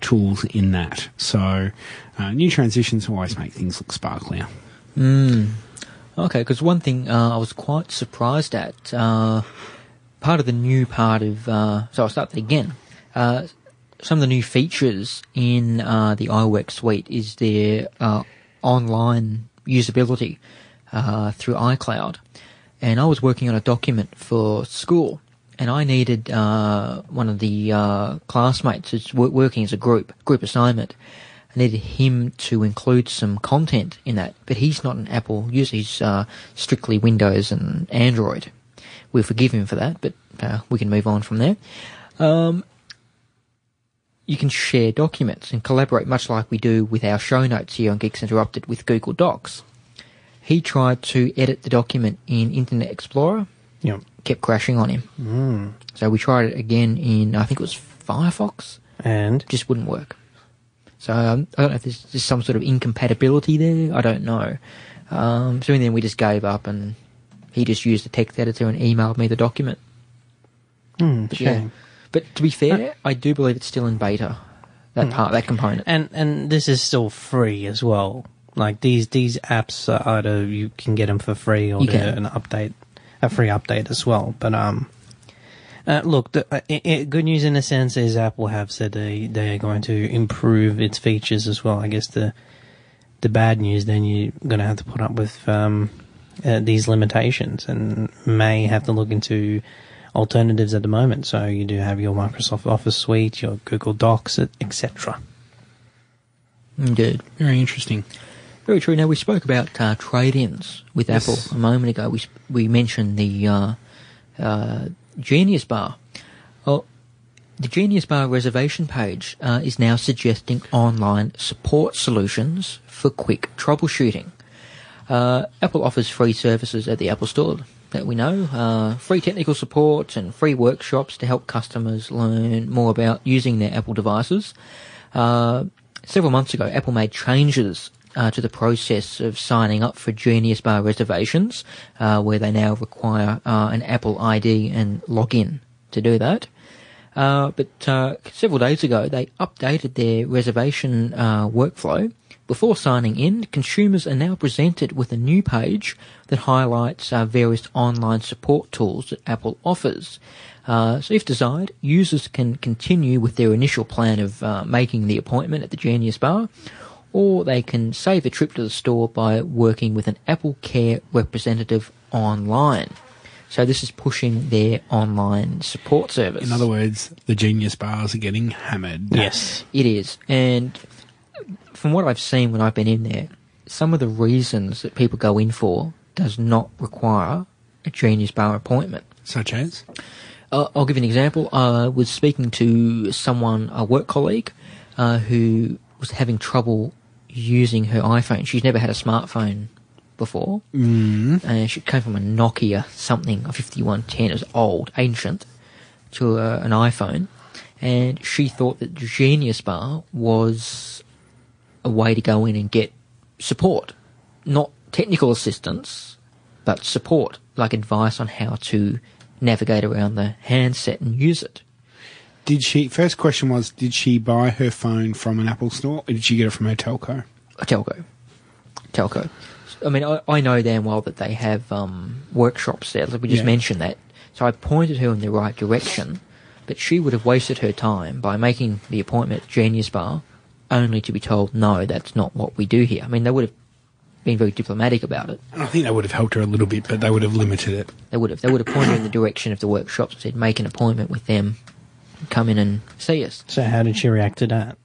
tools in that. So uh, new transitions always make things look sparklier. Okay, because one thing uh, I was quite surprised at, uh, part of the new part of, uh, so I'll start that again. Uh, some of the new features in uh, the iWork suite is their uh, online usability uh, through iCloud. And I was working on a document for school, and I needed uh, one of the uh, classmates who's working as a group, group assignment. I needed him to include some content in that, but he's not an Apple user. He's uh, strictly Windows and Android. We forgive him for that, but uh, we can move on from there. Um, you can share documents and collaborate much like we do with our show notes here on Geeks Interrupted with Google Docs. He tried to edit the document in Internet Explorer, Yeah. kept crashing on him. So we tried it again in, I think it was Firefox, And just wouldn't work. So um, I don't know if there's just some sort of incompatibility there. I don't know. Um, so then we just gave up, and he just used the text editor and emailed me the document. hmm, But yeah. But to be fair, I do believe it's still in beta. That part, that component. and and this is still free as well. Like these these apps are either you can get them for free or an update, a free update as well. But um, uh, look, the, uh, i i good news in a sense is Apple have said they they are going to improve its features as well. I guess the the bad news then you're going to have to put up with um uh, these limitations and may have to look into alternatives at the moment. So you do have your Microsoft Office suite, your Google Docs, etc. Good, Very interesting. Very true. Now we spoke about uh, trade-ins with Yes. Apple a moment ago. We we mentioned the uh, uh, Genius Bar. Well, the Genius Bar reservation page uh, is now suggesting online support solutions for quick troubleshooting. Uh, Apple offers free services at the Apple Store that we know, uh, free technical support and free workshops to help customers learn more about using their Apple devices. Uh, several months ago, Apple made changes uh, to the process of signing up for Genius Bar reservations, uh, where they now require uh, an Apple ID and login to do that. Uh, but uh, several days ago, they updated their reservation uh, workflow. Before signing in, consumers are now presented with a new page that highlights various online support tools that Apple offers. Uh, so, if desired, users can continue with their initial plan of uh, making the appointment at the Genius Bar, or they can save a trip to the store by working with an Apple Care representative online. So this is pushing their online support service. In other words, the genius bars are getting hammered. Yes. It is. And from what I've seen when I've been in there, some of the reasons that people go in for does not require a Genius Bar appointment. Such as? Uh, I'll give you an example. I was speaking to someone, a work colleague, uh, who was having trouble using her iPhone. She's never had a smartphone before. Mm. And she came from a Nokia something, a 5110. It was old, ancient, to uh, an iPhone. And she thought that Genius Bar was a way to go in and get support. Not technical assistance, but support, like advice on how to navigate around the handset and use it. Did she? First question was: Did she buy her phone from an Apple store, or did she get it from her telco? A telco. Telco. I mean, I, I know damn well that they have um, workshops there. Like we just Yeah. mentioned that. So I pointed her in the right direction, but she would have wasted her time by making the appointment at Genius Bar, only to be told, no, that's not what we do here. I mean, they would have been very diplomatic about it. I think that would have helped her a little bit, but they would have limited it. They would have. They would have pointed her in the direction of the workshops and said, make an appointment with them, come in and see us. So how did she react to that?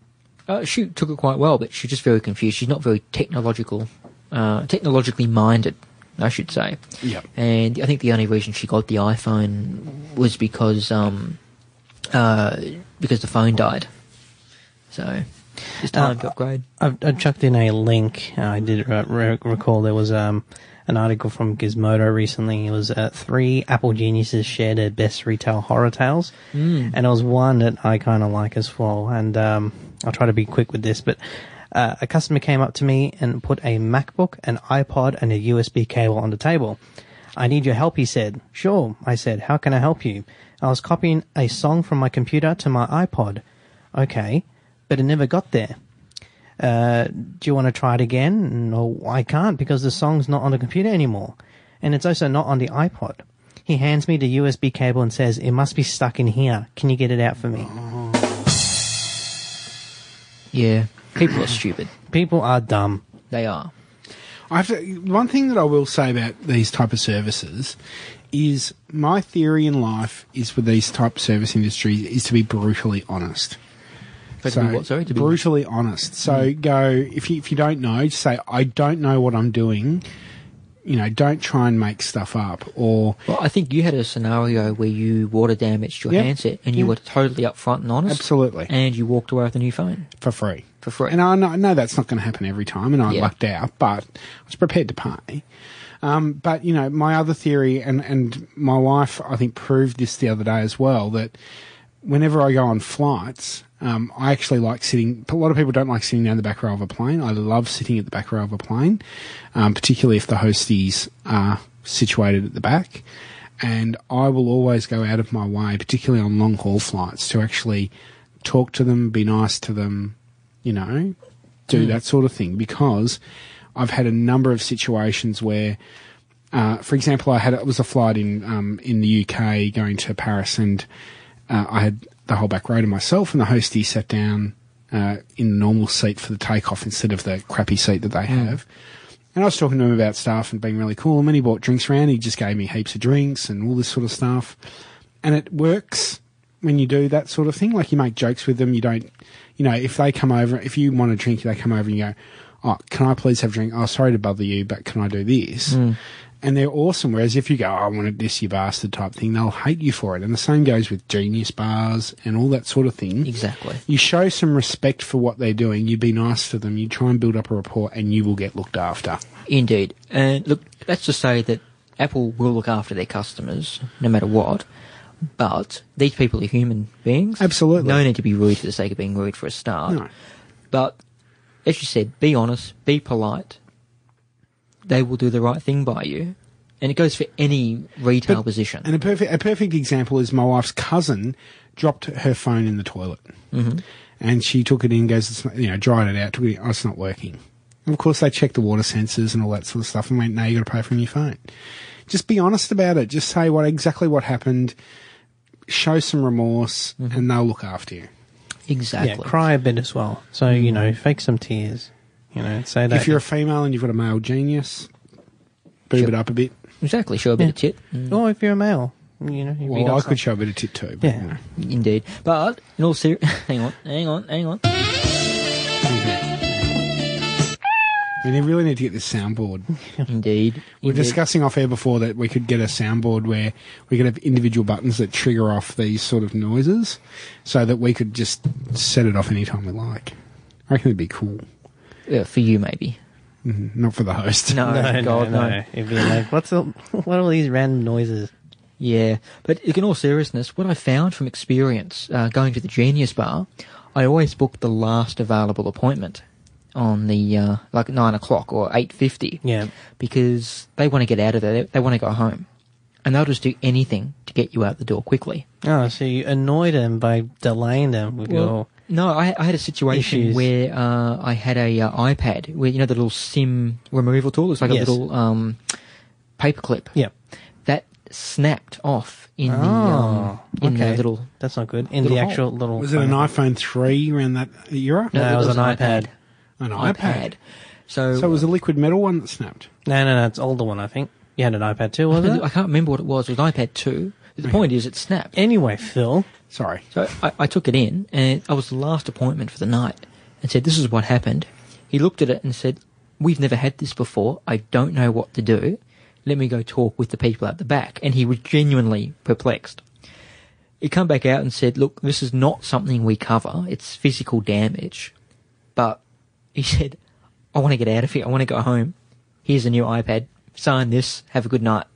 Uh, she took it quite well, but she's just very confused. She's not very technological, uh, technologically minded, I should say. Yeah. And I think the only reason she got the iPhone was because um, uh, because the phone died. So it's time Uh, to upgrade. I've, I've, chucked in a link. Uh, I did uh, re- recall there was um, an article from Gizmodo recently. It was uh, three Apple geniuses shared their best retail horror tales, Mm. and it was one that I kind of like as well. And um, I'll try to be quick with this, but. Uh, a customer came up to me and put a MacBook, an iPod, and a USB cable on the table. I need your help, he said. Sure, I said. How can I help you? I was copying a song from my computer to my iPod. Okay, but it never got there uh, do you want to try it again? No, I can't because the song's not on the computer anymore. And it's also not on the iPod. He hands me the USB cable and says, it must be stuck in here. Can you get it out for me? Yeah, people are stupid. People are dumb. They are. I have to, one thing that I will say about these type of services is my theory in life is with these type of service industries is to be brutally honest. But be what, sorry? Be- brutally honest. So go if you if you don't know, just say I don't know what I'm doing. You know, don't try and make stuff up or Well, I think you had a scenario where you water damaged your Yeah. handset and you Yeah. were totally upfront and honest. Absolutely. And you walked away with a new phone. for free. For free. And I know, I know that's not going to happen every time, and I Yeah. lucked out, but I was prepared to pay. Um, but you know, my other theory, and and my wife, I think, proved this the other day as well that whenever I go on flights, um, I actually like sitting. A lot of people don't like sitting down the back row of a plane. I love sitting at the back row of a plane, um, particularly if the hosties are situated at the back. And I will always go out of my way, particularly on long haul flights, to actually talk to them, be nice to them, you know, do Mm. that sort of thing. Because I've had a number of situations where, uh, for example, I had it was a flight in um, in the UK going to Paris, and uh, I had the whole back row to myself, and the hostie sat down uh, in the normal seat for the takeoff instead of the crappy seat that they have. And I was talking to him about stuff and being really cool. And when he bought drinks around, he just gave me heaps of drinks and all this sort of stuff. And it works when you do that sort of thing. Like you make jokes with them. You don't, you know, if they come over, if you want a drink, they come over and you go, Oh, can I please have a drink? Oh, sorry to bother you, but can I do this? Mm. And they're awesome. Whereas if you go, "Oh, I want to diss you bastard type thing, they'll hate you for it. And the same goes with Genius bars and all that sort of thing. Exactly. You show some respect for what they're doing. You be nice to them. You try and build up a rapport, and you will get looked after. Indeed. And look, that's to say that Apple will look after their customers no matter what. But these people are human beings. Absolutely. No need to be rude for the sake of being rude for a start. No. But as you said, be honest, be polite. They will do the right thing by you. And it goes for any retail position. And a perfect a perfect example is my wife's cousin dropped her phone in the toilet, Mhm. and she took it in, goes, it's not, you know, dried it out, took it in, oh, it's not working. And of course, they checked the water sensors and all that sort of stuff, and went, no, you've got to pay for a new phone. Just be honest about it. Just say what exactly what happened. Show some remorse, and they'll look after you. Exactly. Yeah, cry a bit as well. So you know, fake some tears. You know, say that. If you're a female and you've got a male genius, boob it up a bit. Exactly. Show a bit of tit. Mm. or if you're a male, you know. if you Well, got I some- could show a bit of tit too. But, Yeah. you know. Indeed. But in all ser- hang on, hang on, hang on. We really need to get this soundboard. Indeed. We were Indeed. discussing off air before that we could get a soundboard where we could have individual buttons that trigger off these sort of noises so that we could just set it off anytime we like. I reckon it'd be cool. Yeah, for you maybe. Mhm, Not for the host. No, no, God, no, no. no. It'd be like, what's the, what are all these random noises? Yeah, but in all seriousness, what I found from experience uh, going to the Genius Bar, I always book the last available appointment on the uh, like nine o'clock or eight fifty. Yeah. because they want to get out of there. They, they want to go home, and they'll just do anything to get you out the door quickly. Oh, so you annoy them by delaying them with your. No, I, I had a situation Issues. where uh, I had a uh, iPad where you know the little SIM removal tool. It's like Yes. a little um, paperclip. Yep. That snapped off in the Oh, um, in okay. the little. That's not good. In little the hole. actual little. Was it an iPhone 3 around that era? No, it was an iPad. An iPad. iPad. So, So it was a liquid metal one that snapped. No, no, no. It's older one, I think. You had an iPad too, was I it? can't remember what it was. It was an iPad 2. The point is, it snapped. Anyway, Phil. Sorry. So I, I took it in, and I was the last appointment for the night, and said, "This is what happened." He looked at it and said, "We've never had this before. I don't know what to do. Let me go talk with the people at the back." And he was genuinely perplexed. He come back out and said, "Look, this is not something we cover. It's physical damage." But he said, "I want to get out of here. I want to go home. Here's a new iPad. Sign this. Have a good night."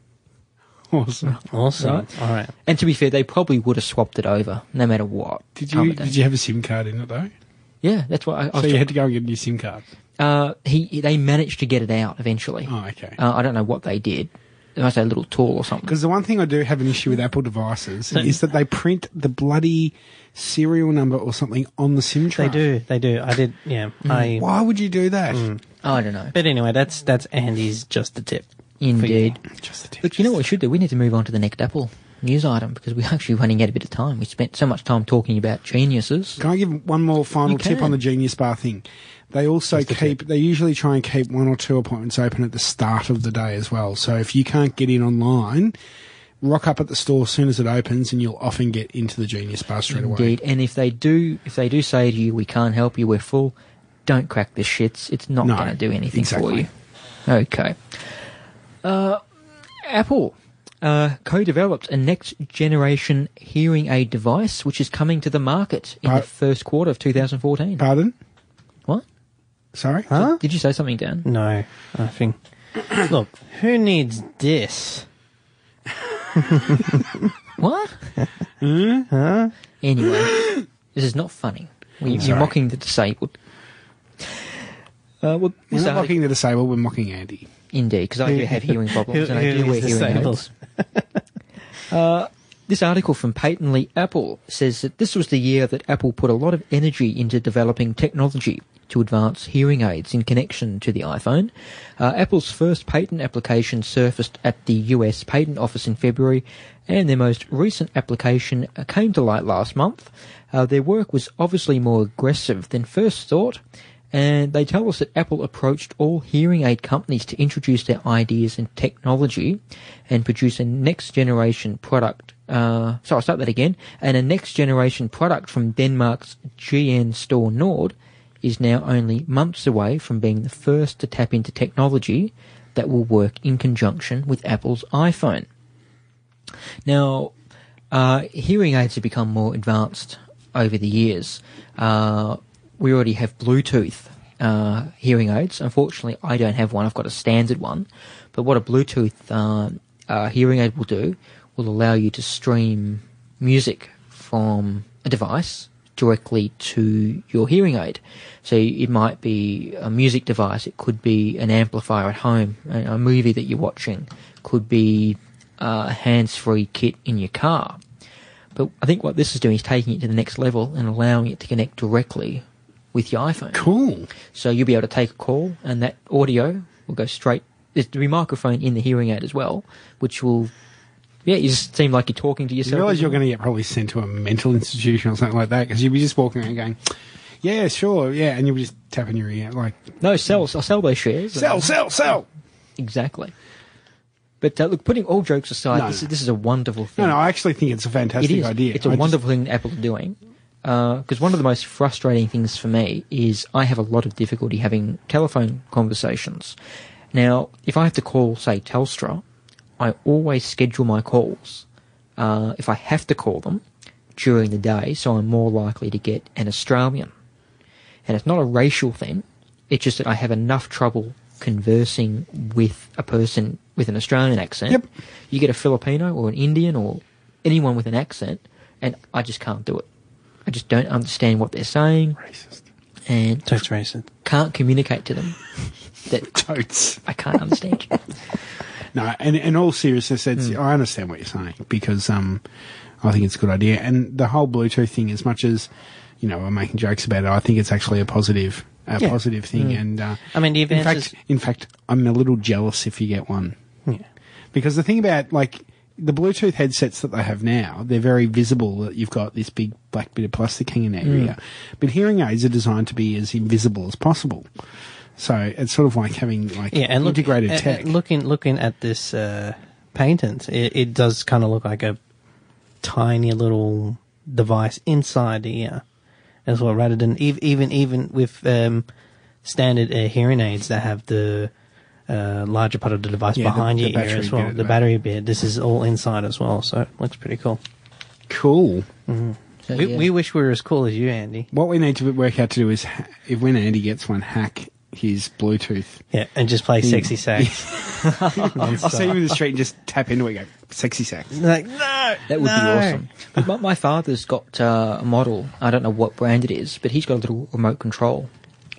Awesome. Awesome. Right. All right. And to be fair, they probably would have swapped it over, no matter what. Did you did you have a SIM card in it though? Yeah, that's what I, I So was you had to go and get a new SIM card. Uh, he they managed to get it out eventually. Oh, okay. Uh, I don't know what they did. They must have a little tool or something. Because the one thing I do have an issue with Apple devices is that they print the bloody serial number or something on the SIM tray. They do. They do. I did. Yeah. Mm. I. Why would you do that? I don't know. But anyway, that's that's Andy's just a tip. Indeed. Just a. Look, you know what we should do? We need to move on to the next Apple news item because we're actually running out a bit of time. We spent so much time talking about geniuses. Can I give one more final tip on the Genius Bar thing? They also keep, they usually try and keep one or two appointments open at the start of the day as well. So if you can't get in online, rock up at the store as soon as it opens and you'll often get into the Genius Bar straight away. Indeed. And if they do, if they do say to you, "We can't help you. We're full," don't crack the shits. It's not No, going to do anything exactly. for you. Okay. Uh, Apple uh, co-developed a next-generation hearing aid device, which is coming to the market in the first quarter of 2014. Pardon? What? Sorry? Huh? Did you say something, Dan? No, I think. Look, who needs this? What? Huh? Anyway, this is not funny. We, you're Sorry. mocking the disabled. Uh, well, We're this not artic- mocking the disabled, we're mocking Andy. Indeed, because I do have hearing problems and I do wear hearing aids. Uh, this article from Patently Apple says that this was the year that Apple put a lot of energy into developing technology to advance hearing aids in connection to the iPhone. Uh, Apple's first patent application surfaced at the US Patent Office in February, and their most recent application uh, came to light last month. Uh, their work was obviously more aggressive than first thought, and they tell us that Apple approached all hearing aid companies to introduce their ideas and technology and produce a next generation product. Uh, I'll start that again. And a next generation product from Denmark's GN Store Nord is now only months away from being the first to tap into technology that will work in conjunction with Apple's iPhone. Now, uh, hearing aids have become more advanced over the years. Uh, we already have Bluetooth uh, hearing aids. Unfortunately, I don't have one. I've got a standard one. But what a Bluetooth uh, uh, hearing aid will do will allow you to stream music from a device directly to your hearing aid. So it might be a music device, it could be an amplifier at home, a, movie that you're watching, could be uh, a hands-free kit in your car. But I think what this is doing is taking it to the next level and allowing it to connect directly with your iPhone. Cool. So you'll be able to take a call, and that audio will go straight. There's to be a microphone in the hearing aid as well, which will, yeah, you just seem like you're talking to You yourself. realise you're going to get probably sent to a mental institution or something like that because you'll be just walking around going, "Yeah, sure, yeah," and you'll be just tapping your ear like, No, sell, I'll sell those shares. "Sell, sell, sell." Exactly. But uh, look, putting all jokes aside, No, this, no. is, this is a wonderful thing. No, no, I actually think it's a fantastic it is. idea. It's a I just- wonderful thing that Apple's doing. Because one of the most frustrating things for me is I have a lot of difficulty having telephone conversations. Now, if I have to call, say, Telstra, I always schedule my calls, uh, if I have to call them, during the day, so I'm more likely to get an Australian. And it's not a racial thing, it's just that I have enough trouble conversing with a person with an Australian accent. Yep. You get a Filipino or an Indian or anyone with an accent, and I just can't do it. I just don't understand what they're saying Racist. and Totes racist. can't communicate to them that Totes. I can't understand. No, and in all seriousness, it's, Hmm. I understand what you're saying because um, I think it's a good idea. And the whole Bluetooth thing, as much as you know, we're making jokes about it, I think it's actually a positive, a Yeah. positive thing. Hmm. And uh, I mean, the in advances- fact, in fact, I'm a little jealous if you get one Yeah. because the thing about like the Bluetooth headsets that they have now, they're very visible that you've got this big black bit of plastic hanging out Hmm. your. But hearing aids are designed to be as invisible as possible. So it's sort of like having like Yeah, and look, integrated uh, uh, tech. looking looking at this uh, patent, it, it does kind of look like a tiny little device inside the ear as well, rather than ev- even even with um, standard uh, hearing aids that have the uh, larger part of the device Yeah, behind the your ear as well. at The the battery bit. This is all inside as well, so it looks pretty cool. cool. So, We, yeah. we wish we were as cool as you, Andy. What we need to work out to do is, ha- if when Andy gets one, hack his Bluetooth. Yeah, and just play sexy sax. I'll see you in the street and just tap into it and go, sexy sax. like no, That would be awesome. But my, my father's got uh, a model. I don't know what brand it is, but he's got a little remote control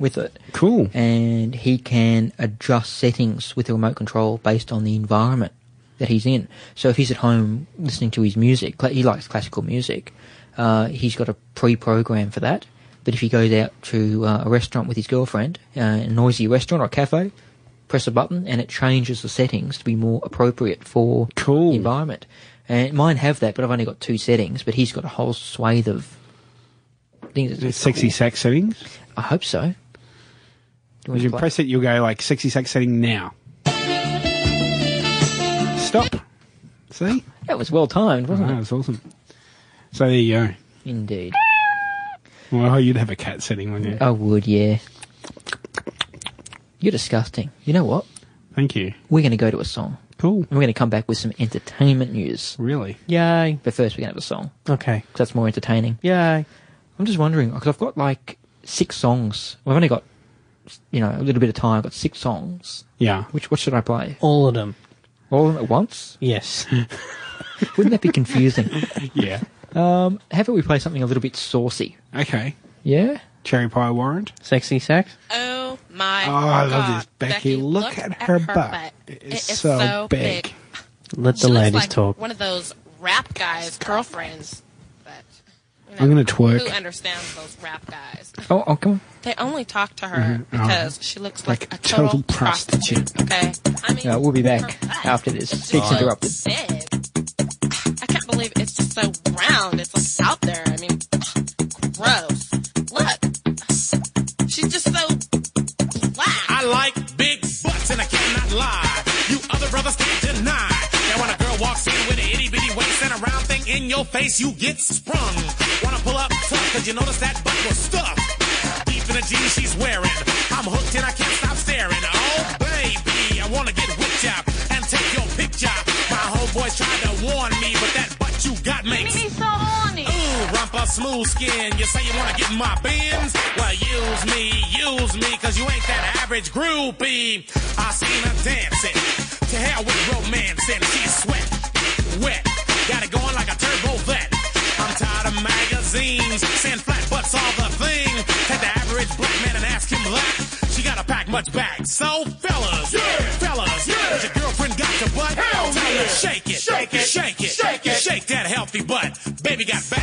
with it, Cool. and he can adjust settings with the remote control based on the environment that he's in. So if he's at home listening to his music, he likes classical music. Uh, he's got a pre-program for that. But if he goes out to uh, a restaurant with his girlfriend, uh, a noisy restaurant or cafe, press a button and it changes the settings to be more appropriate for Cool. the environment. And mine have that, but I've only got two settings. But he's got a whole swathe of things. Sexy cool. sax settings. I hope so. Do you As you to play? press it, you'll go like sexy sax setting now. Stop. See? That was well timed, wasn't That it? was awesome. So there you go. Indeed. Well, you'd have a cat setting, wouldn't you? I would, yeah. You're disgusting. You know what? Thank you. We're going to go to a song. Cool. And we're going to come back with some entertainment news. Really? Yay. But first, we're going to have a song Okay. because that's more entertaining. Yay. I'm just wondering because I've got like six songs. I've only got you know a little bit of time. I've got six songs. Yeah. Which what should I play? All of them. All of them at once? Yes. Wouldn't that be confusing? Yeah. um, how about we play something a little bit saucy? Okay. Yeah. Cherry pie warrant. Sexy sax. Oh my Oh, I love God. this. Becky, look at her butt. It is It is so so big. big. Let She the looks ladies like talk. one of those rap guys' girlfriends. That, you I'm gonna twerk. Who understands those rap guys? Oh, okay. They only talk to her Mhm. because Oh. she looks like, Like a total, prostitute. Okay. I mean, Yeah, we'll be back after this. is Geeks so Interrupted. big. I can't believe it's just so round. It's like out there. I mean, gross. Look. She's just so black. I like big butts and I cannot lie. You other brothers can't deny. Now when a girl walks in with an itty bitty in your face, you get sprung. Wanna pull up tough, cause you notice that butt was stuck. Deep in the jeans she's wearing. I'm hooked and I can't stop staring. Oh, baby, I wanna get whipped up and take your picture. My homeboys tried to warn me, but that butt you got makes me so horny. Ooh, rumpa smooth skin. You say you wanna get in my bins? Well, use me, use me, cause you ain't that average groupie. I seen her dancing to hell with romance and she's sweat, wet Got it going like a turbo vet. I'm tired of magazines saying flat butts all the thing. Take the average black man and ask him that. She gotta pack much back. So fellas, yeah. fellas, yeah. has your girlfriend got your butt? Tell her to shake it, shake it, shake it, shake it, shake that healthy butt. Baby got back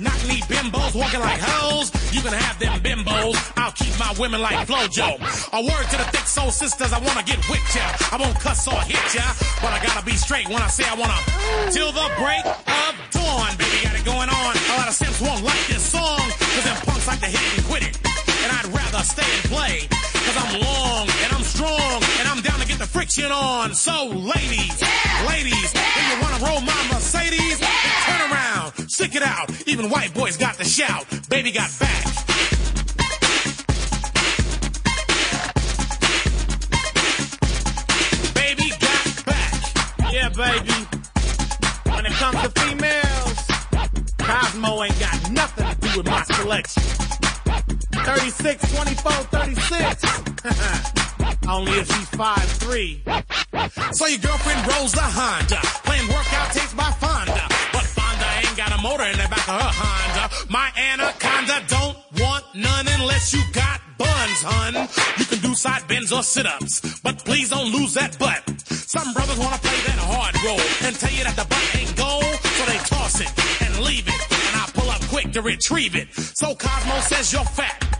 Knock knee bimbos walking like hoes. You can have them bimbos. I'll keep my women like Flojo. A word to the thick soul sisters. I wanna get with ya. I won't cuss or hit ya, but I gotta be straight when I say I wanna. Till the break of dawn, baby, got it going on. A lot of simps won't like this song, cause them punks like to hit and quit it. And I'd rather stay and play, cause I'm long and I'm strong and I'm down to the friction on. So, ladies, ladies, if you wanna roll my Mercedes, then turn around, stick it out. Even white boys got the shout. Baby got back. Baby got back. Yeah, baby. When it comes to females, Cosmo ain't got nothing to do with my selection. 36, 24, 36. Only if she's 5'3. So your girlfriend rolls the Honda, playing workout tapes by Fonda. But Fonda ain't got a motor in the back of her Honda. My anaconda don't want none unless you got buns, hun. You can do side bends or sit-ups, but please don't lose that butt. Some brothers wanna play that hard role and tell you that the butt ain't gold, so they toss it and leave it, and I pull up quick to retrieve it. So Cosmo says you're fat.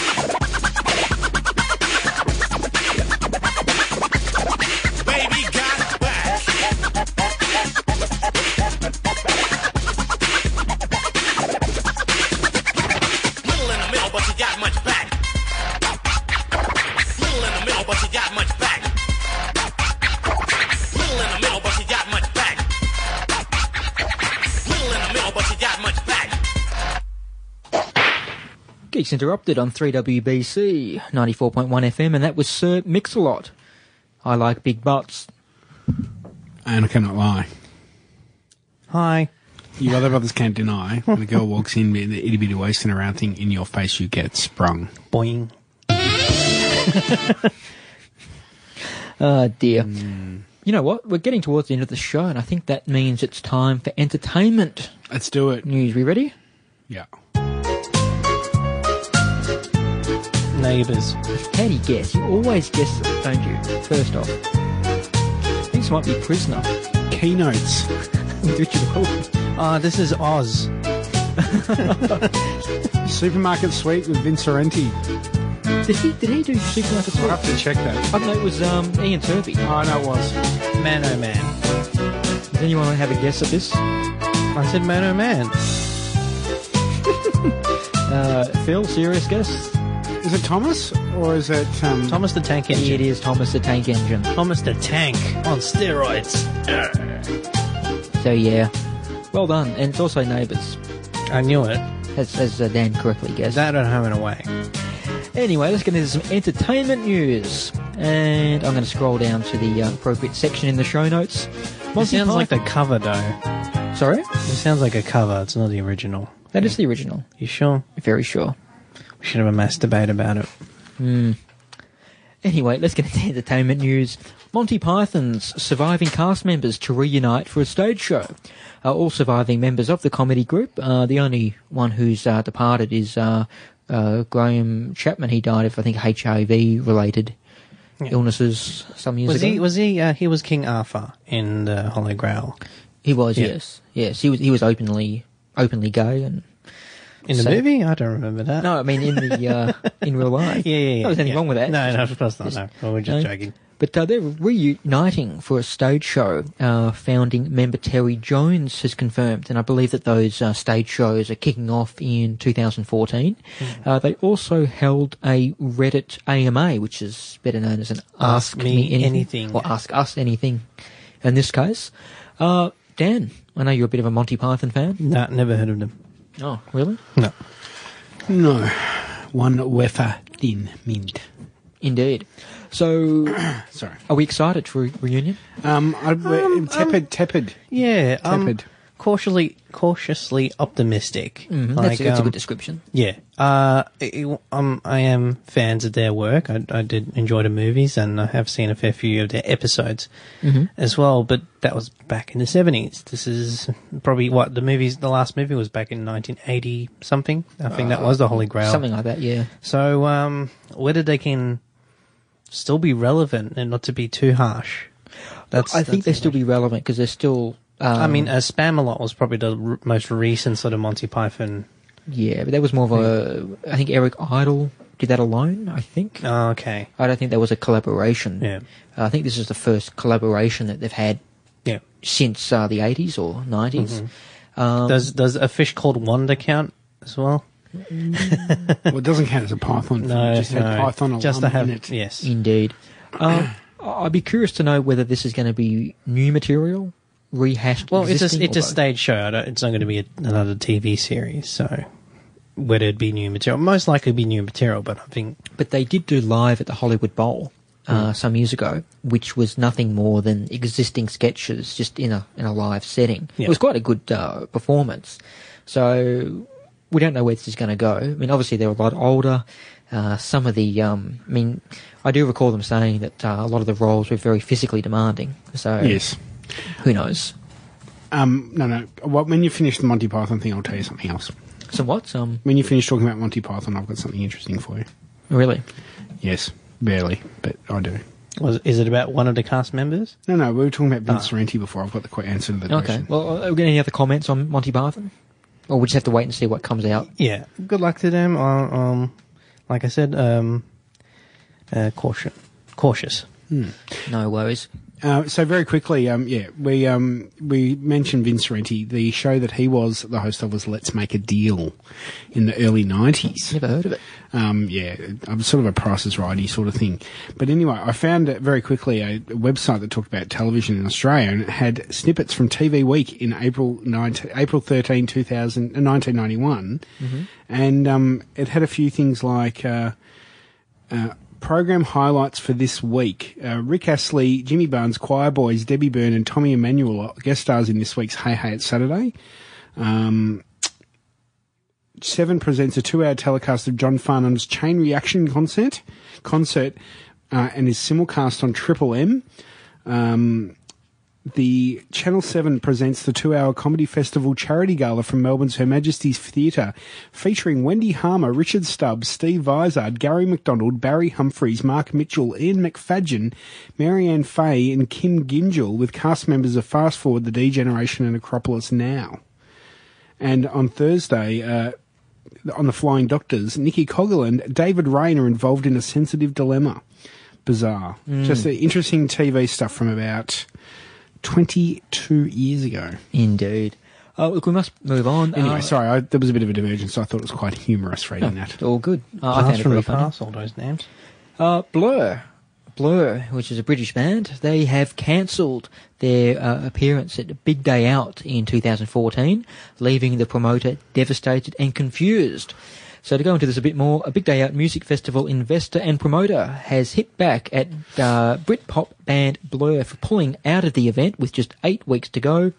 Geeks Interrupted on 3WBC 94.1 FM, and that was Sir Mix-a-Lot. I like big butts. And I cannot lie. Hi. You other brothers can't deny when a girl walks in with the itty bitty waist and around thing in your face, you get sprung. Boing. Oh dear. Hmm. You know what? We're getting towards the end of the show, and I think that means it's time for entertainment. Let's do it. News, we ready? Yeah. Neighbours. How do you guess? You always guess it, don't you? First off. This might be Prisoner. Keynotes. Hawkins. Ah, this is Oz. Supermarket Sweep with Vince Sorrenti. Did he, did he do Supermarket I'll have to check that. I know it was um, Ian Turpie. Oh, know it was. Man oh man. Does anyone have a guess at this? I said man oh man. Uh, Phil, serious guess? Is it Thomas or is it um, Thomas the Tank Engine. It is Thomas the Tank Engine. Thomas the Tank on steroids. So yeah, well done. And it's also Neighbours, I knew it. as, as uh, Dan correctly guessed. That at home and away. Anyway, let's get into some entertainment news. And I'm going to scroll down to the uh, appropriate section in the show notes. It Monty sounds like the cover though. Sorry? It sounds like a cover. It's not the original. That is the original. You sure? Very sure. We should have a mass debate about it. Hmm. Anyway, let's get into entertainment news. Monty Python's surviving cast members to reunite for a stage show. Uh, all surviving members of the comedy group. Uh, the only one who's uh, departed is uh, uh, Graham Chapman. He died of, I think, HIV related illnesses some years Was ago. he? Was he? Uh, he was King Arthur in the Holy Grail. He was, Yeah. yes, yes. He was. He was openly, openly gay, and In the So- movie, I don't remember that. no, I mean in the uh, in real life. Yeah, yeah, yeah. There's anything yeah. wrong with that. No, no, of course not. No, well, we're just No. joking. But uh, they're reuniting for a stage show. Uh, founding member Terry Jones has confirmed, and I believe that those uh, stage shows are kicking off in 2014. Hmm. Uh, they also held a Reddit AMA, which is better known as an Ask, Ask Me Anything. or Ask Us Anything. In this case, uh, Dan, I know you're a bit of a Monty Python fan. No, never heard of them. Oh, really? No. No. One wafer thin mint. Indeed. So, Sorry. are we excited for a reunion? Um, I, we're tepid, tepid. Yeah, um, Tepid. Cautiously, cautiously optimistic. Mhm, Like, that's, that's a um, good description. Yeah. Uh, it- um, I am fans of their work. I, I did enjoy the movies, and I have seen a fair few of their episodes Mhm. as well. But that was back in the seventies. This is probably what the movies. The last movie was back in nineteen eighty something. I think that was the Holy Grail. Something like that, yeah. So, um, whether they can still be relevant and not to be too harsh. That's. I think they still be relevant because they're still. Um, I mean, uh, Spamalot was probably the r- most recent sort of Monty Python. yeah, but that was more of a. I think Eric Idle did that alone. I think. Oh, okay. I don't think there was a collaboration. Yeah. I think this is the first collaboration that they've had Yeah. since uh, the eighties or 90s Um, does does a fish called Wanda count as well? well, it doesn't count as a Python. film. No, it just had no. Python Just to have in it. yes. Indeed. Um, I'd be curious to know whether this is going to be new material, rehashed. Well, it's a it's a stage show. I don't, it's not going to be a, another TV series. So whether it be new material, most likely be new material. But I think But they did do live at the Hollywood Bowl uh, some years ago, which was nothing more than existing sketches just in a in a live setting. Yeah. It was quite a good uh, performance. So we don't know where this is going to go. I mean, obviously they're a lot older. Uh, some of the, um, I mean, I do recall them saying that uh, a lot of the roles were very physically demanding. So Yes. Who knows? Um, no, no. Well, when you finish the Monty Python thing, I'll tell you something else. So what? Um, When you finish talking about Monty Python, I've got something interesting for you. really? Yes, barely, but I do. was is it about one of the cast members? No, no, we were talking about Vince Sorrenti before. I've got the qu- answer to the Okay. question. Well, uh, any other comments on Monty Python? Or we just have to wait and see what comes out. Yeah. Good luck to them. Uh, um, like I said, um, uh, caution, cautious. No worries. Uh, so very quickly, um, yeah, we um, we mentioned Vince Sorrenti. The show that he was the host of was Let's Make a Deal in the early nineties. Never heard of it. Um, yeah, um, sort of a Price is Righty sort of thing. But anyway, I found very quickly a, website that talked about television in Australia and it had snippets from TV Week in April 19, April 13, 2000, uh, 1991. And um, it had a few things like uh, uh, program highlights for this week. Uh, Rick Astley, Jimmy Barnes, Choir Boys, Debbie Byrne and Tommy Emmanuel are guest stars in this week's Hey Hey It's Saturday. Um, Seven presents a two-hour telecast of John Farnham's Chain Reaction concert, concert, uh, and is simulcast on Triple M. Um, the Channel 7 presents the two-hour comedy festival charity gala from Melbourne's Her Majesty's Theatre, featuring Wendy Harmer, Richard Stubbs, Steve Vizard, Garry McDonald, Barry Humphries, Mark Mitchell, Ian McFadyen, Marianne Fay, and Kim Gingell, with cast members of Fast Forward, The D Generation, and Acropolis Now. And on Thursday, uh, on the Flying Doctors, Nikki Coghill David Reyne are involved in a sensitive dilemma. Bizarre. Mm. Just the interesting TV stuff from about 22 years ago. Indeed. Oh, look, we must move on. Anyway, Uh, sorry, I, there was a bit of a divergence. So I thought it was quite humorous reading that. All good. Uh, I Blast found it from pretty the funny. past, all those names. Uh, Blur. Blur, which is a British band, they have cancelled their uh, appearance at Big Day Out in 2014, leaving the promoter devastated and confused. So to go into this a bit more, a Big Day Out music festival investor and promoter has hit back at uh, Britpop band Blur for pulling out of the event with just eight weeks to go,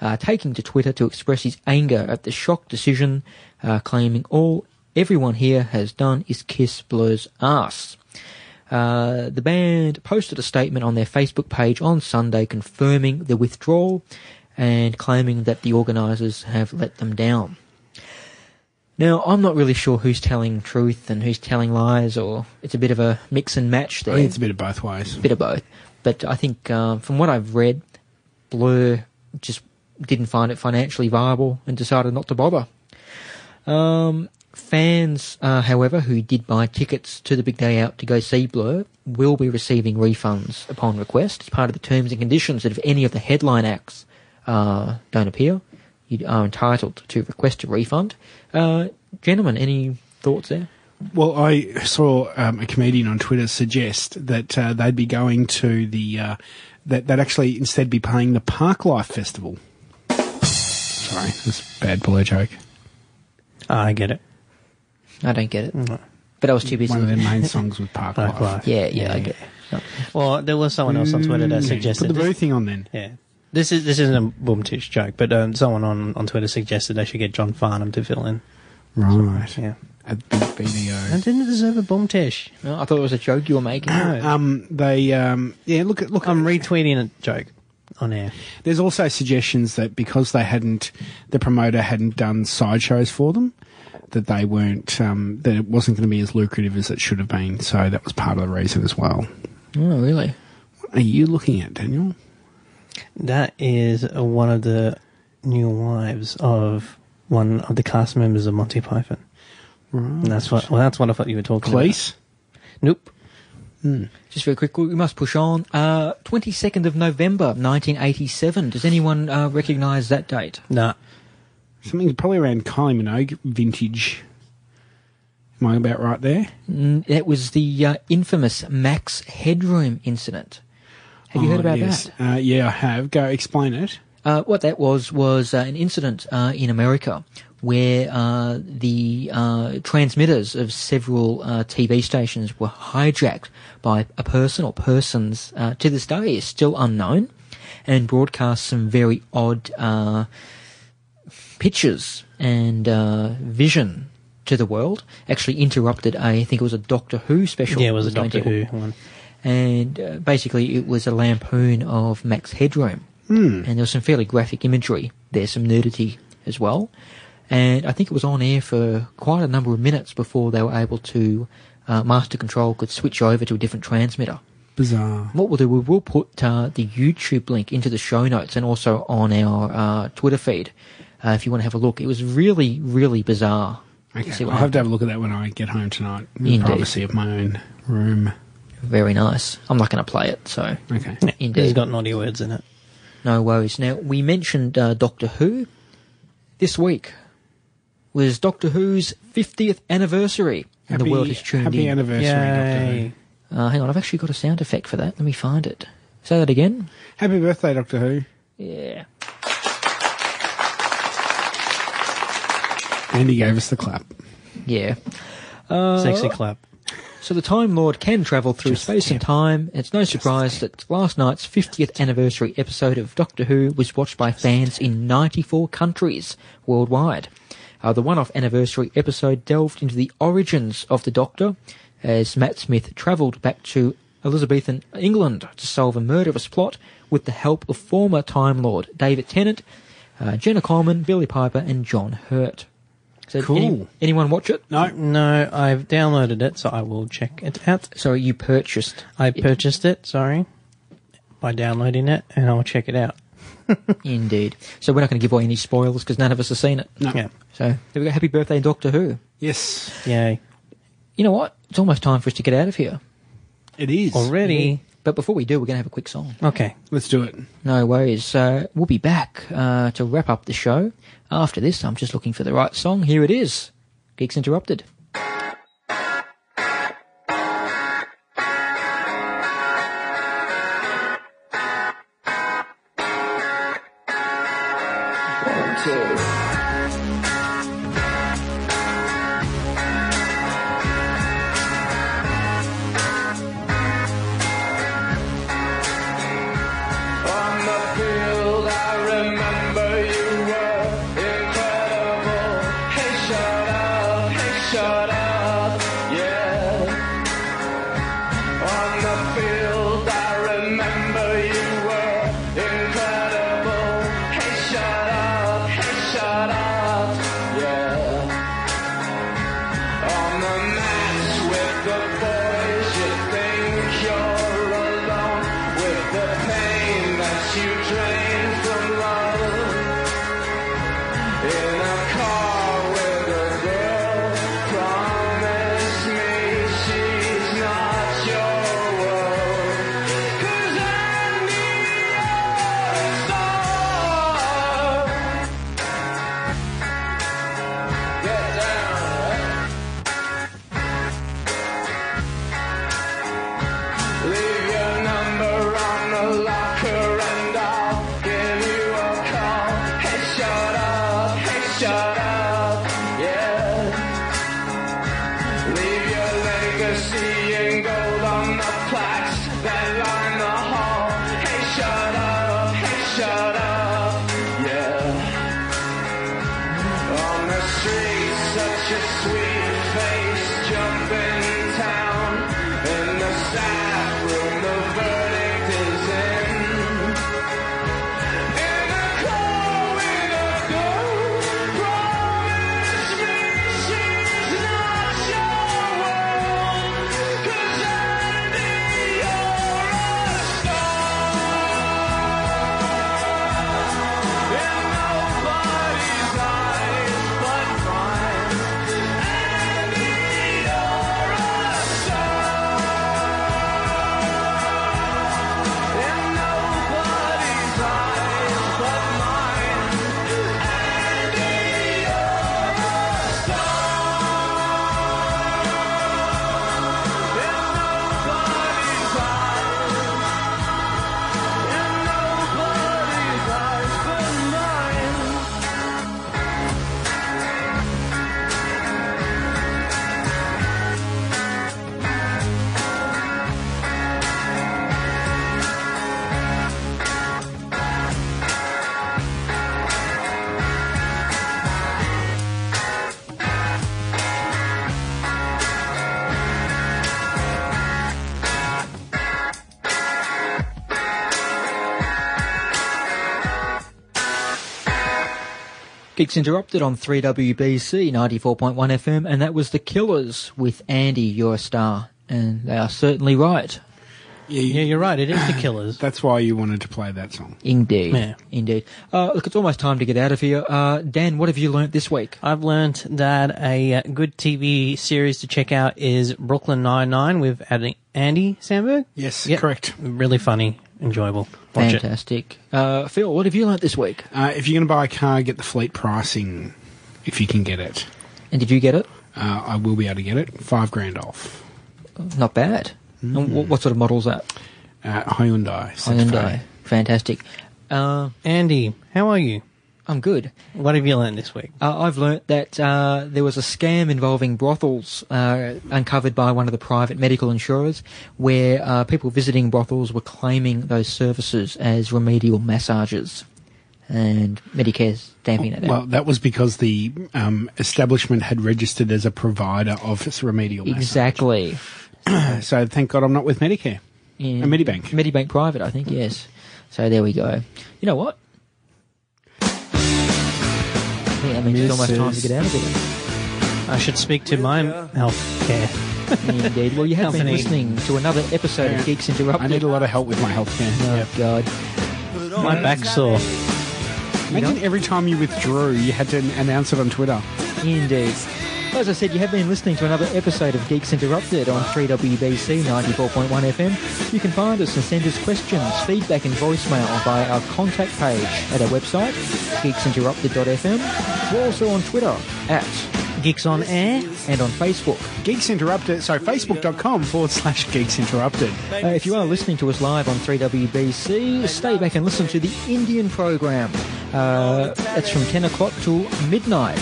uh, taking to Twitter to express his anger at the shock decision, uh, claiming all everyone here has done is kiss Blur's ass. Uh, the band posted a statement on their Facebook page on Sunday confirming the withdrawal and claiming that the organisers have let them down. Now, I'm not really sure who's telling truth and who's telling lies, or it's a bit of a mix and match I there. think it's a bit of both ways. A bit of both. But I think um, from what I've read, Blur just didn't find it financially viable and decided not to bother. Um, fans, uh, however, who did buy tickets to the big day out to go see Blur will be receiving refunds upon request. It's part of the terms and conditions that if any of the headline acts uh, don't appear, you are entitled to request a refund. Uh, gentlemen, any thoughts there? Well, I saw um, a comedian on Twitter suggest that uh, they'd be going to the uh, that they'd actually instead be playing the Parklife Festival. Sorry, that's a bad Blur joke. I get it. I don't get it. But I was too busy. One of their main songs with Parklife. Parklife. Yeah, yeah, I get it. Well, there was someone else on Twitter that Mm, suggested Put the this- boo thing on then. Yeah. This is this isn't a boomtish joke, but um, someone on, on Twitter suggested they should get John Farnham to fill in. Right. Yeah. At Big BDO. I didn't deserve a boomtish. No, I thought it was a joke you were making. Um, they um, yeah. Look at look. I'm retweeting a joke on air. There's also suggestions that because they hadn't, the promoter hadn't done sideshows for them, that they weren't, um, that it wasn't going to be as lucrative as it should have been. So that was part of the reason as well. Oh, really? What are you looking at, Daniel? That is uh, one of the new wives of one of the cast members of Monty Python. And that's what. Well, that's what I thought you were talking Cleese? about. Nope. Just very quick, we must push on. Uh, 22nd of November, 1987. Does anyone uh, recognise that date? Nah. Something probably around Kylie Minogue vintage. Am I about right there? Mm, That was the uh, infamous Max Headroom incident. Have you Oh, heard about yes. that? Uh, yeah, I have. Go explain it. Uh, what that was was uh, an incident uh, in America where uh, the uh, transmitters of several uh, TV stations were hijacked by a person or persons uh, to this day is still unknown, and broadcast some very odd uh, pictures and uh, vision to the world. Actually, interrupted a I think it was a Doctor Who special. Yeah, it was a Doctor Who one. And uh, basically it was a lampoon of Max Headroom. Hmm. And there was some fairly graphic imagery. There's some nudity as well. And I think it was on air for quite a number of minutes before they were able to, uh, Master Control could switch over to a different transmitter. Bizarre. What we'll do, we will put uh, the YouTube link into the show notes and also on our uh, Twitter feed uh, if you want to have a look. It was really, really bizarre. Okay, I'll have to have a look at that when I get home tonight. In the Indeed. privacy of my own room. Very nice. I'm not going to play it, so. Okay. Indeed. It's got naughty words in it. No worries. Now, we mentioned uh, Doctor Who. This week was Doctor Who's 50th anniversary. and the world has tuned happy in. Happy anniversary, Doctor Who. Uh, hang on, I've actually got a sound effect for that. Let me find it. Say that again. Happy birthday, Doctor Who. Yeah. And he gave us the clap. Yeah. Uh, Sexy clap. So the Time Lord can travel through space and time. It's no surprise that last night's 50th anniversary episode of Doctor Who was watched by fans in 94 countries worldwide. Uh, the one-off anniversary episode delved into the origins of the Doctor as Matt Smith travelled back to Elizabethan England to solve a murderous plot with the help of former Time Lord David Tennant, uh, Jenna Coleman, Billie Piper and John Hurt. So Cool. any- anyone watch it? No. No, I've downloaded it, so I will check it out. So you purchased I purchased it, sorry, by downloading it, and I'll check it out. Indeed. So we're not going to give away any spoilers because none of us have seen it. No. Yeah. So there we go. Happy birthday, Doctor Who. Yes, Yay. You know what? It's almost time for us to get out of here. it is. Already? But before we do, we're going to have a quick song. Okay. Let's do it. No worries. Uh, we'll be back uh, to wrap up the show. After this, I'm just looking for the right song. Here it is. Geeks Interrupted. Geeks Interrupted on 3WBC 94.1 FM, and that was The Killers with Andy, You're a Star. And they are certainly right. Yeah, Yeah, you're right. It is the Killers. That's why you wanted to play that song. Indeed. Yeah. Indeed. Uh, look, it's almost time to get out of here. Uh, Dan, what have you learnt this week? I've learnt that a uh, good TV series to check out is Brooklyn Nine Nine with Andy Samberg. Yes, Yep. correct. Really funny, enjoyable. Watch it. Fantastic. Uh, Phil, what have you learnt this week? Uh, if you're going to buy a car, get the fleet pricing if you can get it. And did you get it? Uh, I will be able to get it. Five grand off. Not bad. And what, what sort of model's that? Uh, Hyundai. Hyundai. Fantastic. Uh, Andy, how are you? I'm good. What have you learned this week? Uh, I've learnt that uh, there was a scam involving brothels uh, uncovered by one of the private medical insurers, where uh, people visiting brothels were claiming those services as remedial massages, and Medicare's stamping it out. Well, that was because the um, establishment had registered as a provider of remedial. Exactly. so thank God I'm not with Medicare. Yeah. A Medibank. Medibank Private, I think. Yes. So there we go. You know what? Think that means it's almost time to get out of here. I should speak to my health care. Indeed. Well, you have been listening to another episode of Geeks Interrupted. I need a lot of help with my healthcare. Oh, God. My back's sore. Imagine every time you withdrew, you had to announce it on Twitter. Indeed. As I said, you have been listening to another episode of Geeks Interrupted on 3WBC 94.1 FM. You can find us and send us questions, feedback and voicemail via our contact page at our website, geeksinterrupted.fm. We're also on Twitter at Geeks on Air and on Facebook. Geeks Interrupted, so facebook.com forward slash Geeks Interrupted. Uh, if you are listening to us live on 3WBC, stay back and listen to the Indian program. Uh, that's from 10 o'clock till midnight.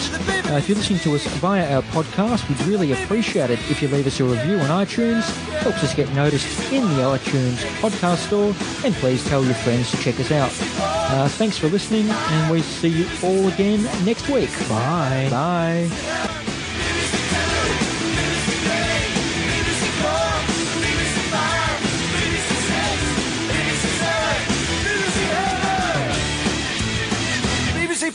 Uh, if you're listening to us via our podcast, we'd really appreciate it if you leave us a review on iTunes. Helps us get noticed in the iTunes podcast store. And please tell your friends to check us out. Uh, thanks for listening, and we see you all again next week. Bye. Bye.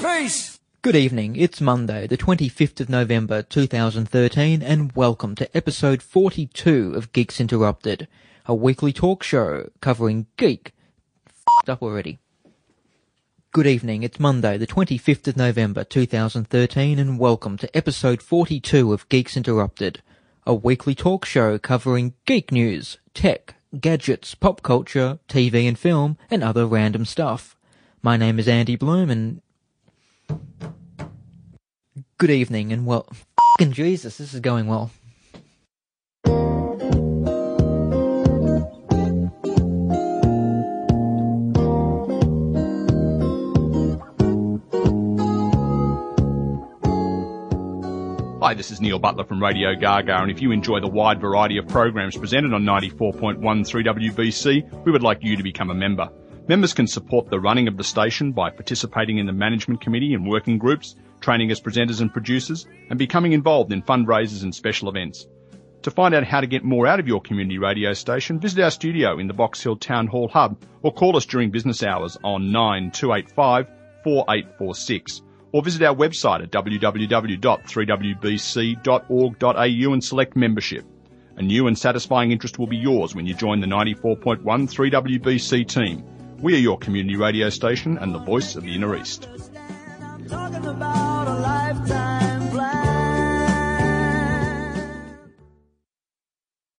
Peace! Good evening. It's Monday, the 25th of November 2013, and welcome to episode 42 of Geeks Interrupted, a weekly talk show covering geek. F***ed up already. Good evening. It's Monday, the 25th of November 2013, and welcome to episode 42 of Geeks Interrupted, a weekly talk show covering geek news, tech, gadgets, pop culture, TV and film, and other random stuff. My name is Andy Blume, and Good evening and well, fucking Jesus, this is going well. Hi, this is Neil Butler from Radio Gaga, and if you enjoy the wide variety of programs presented on 94.1 3WBC, we would like you to become a member. Members can support the running of the station by participating in the management committee and working groups, training as presenters and producers, and becoming involved in fundraisers and special events. To find out how to get more out of your community radio station, visit our studio in the Box Hill Town Hall Hub or call us during business hours on 9285 4846 or visit our website at www.3wbc.org.au and select membership. A new and satisfying interest will be yours when you join the 94.1 3WBC team. We are your community radio station and the voice of the Inner East.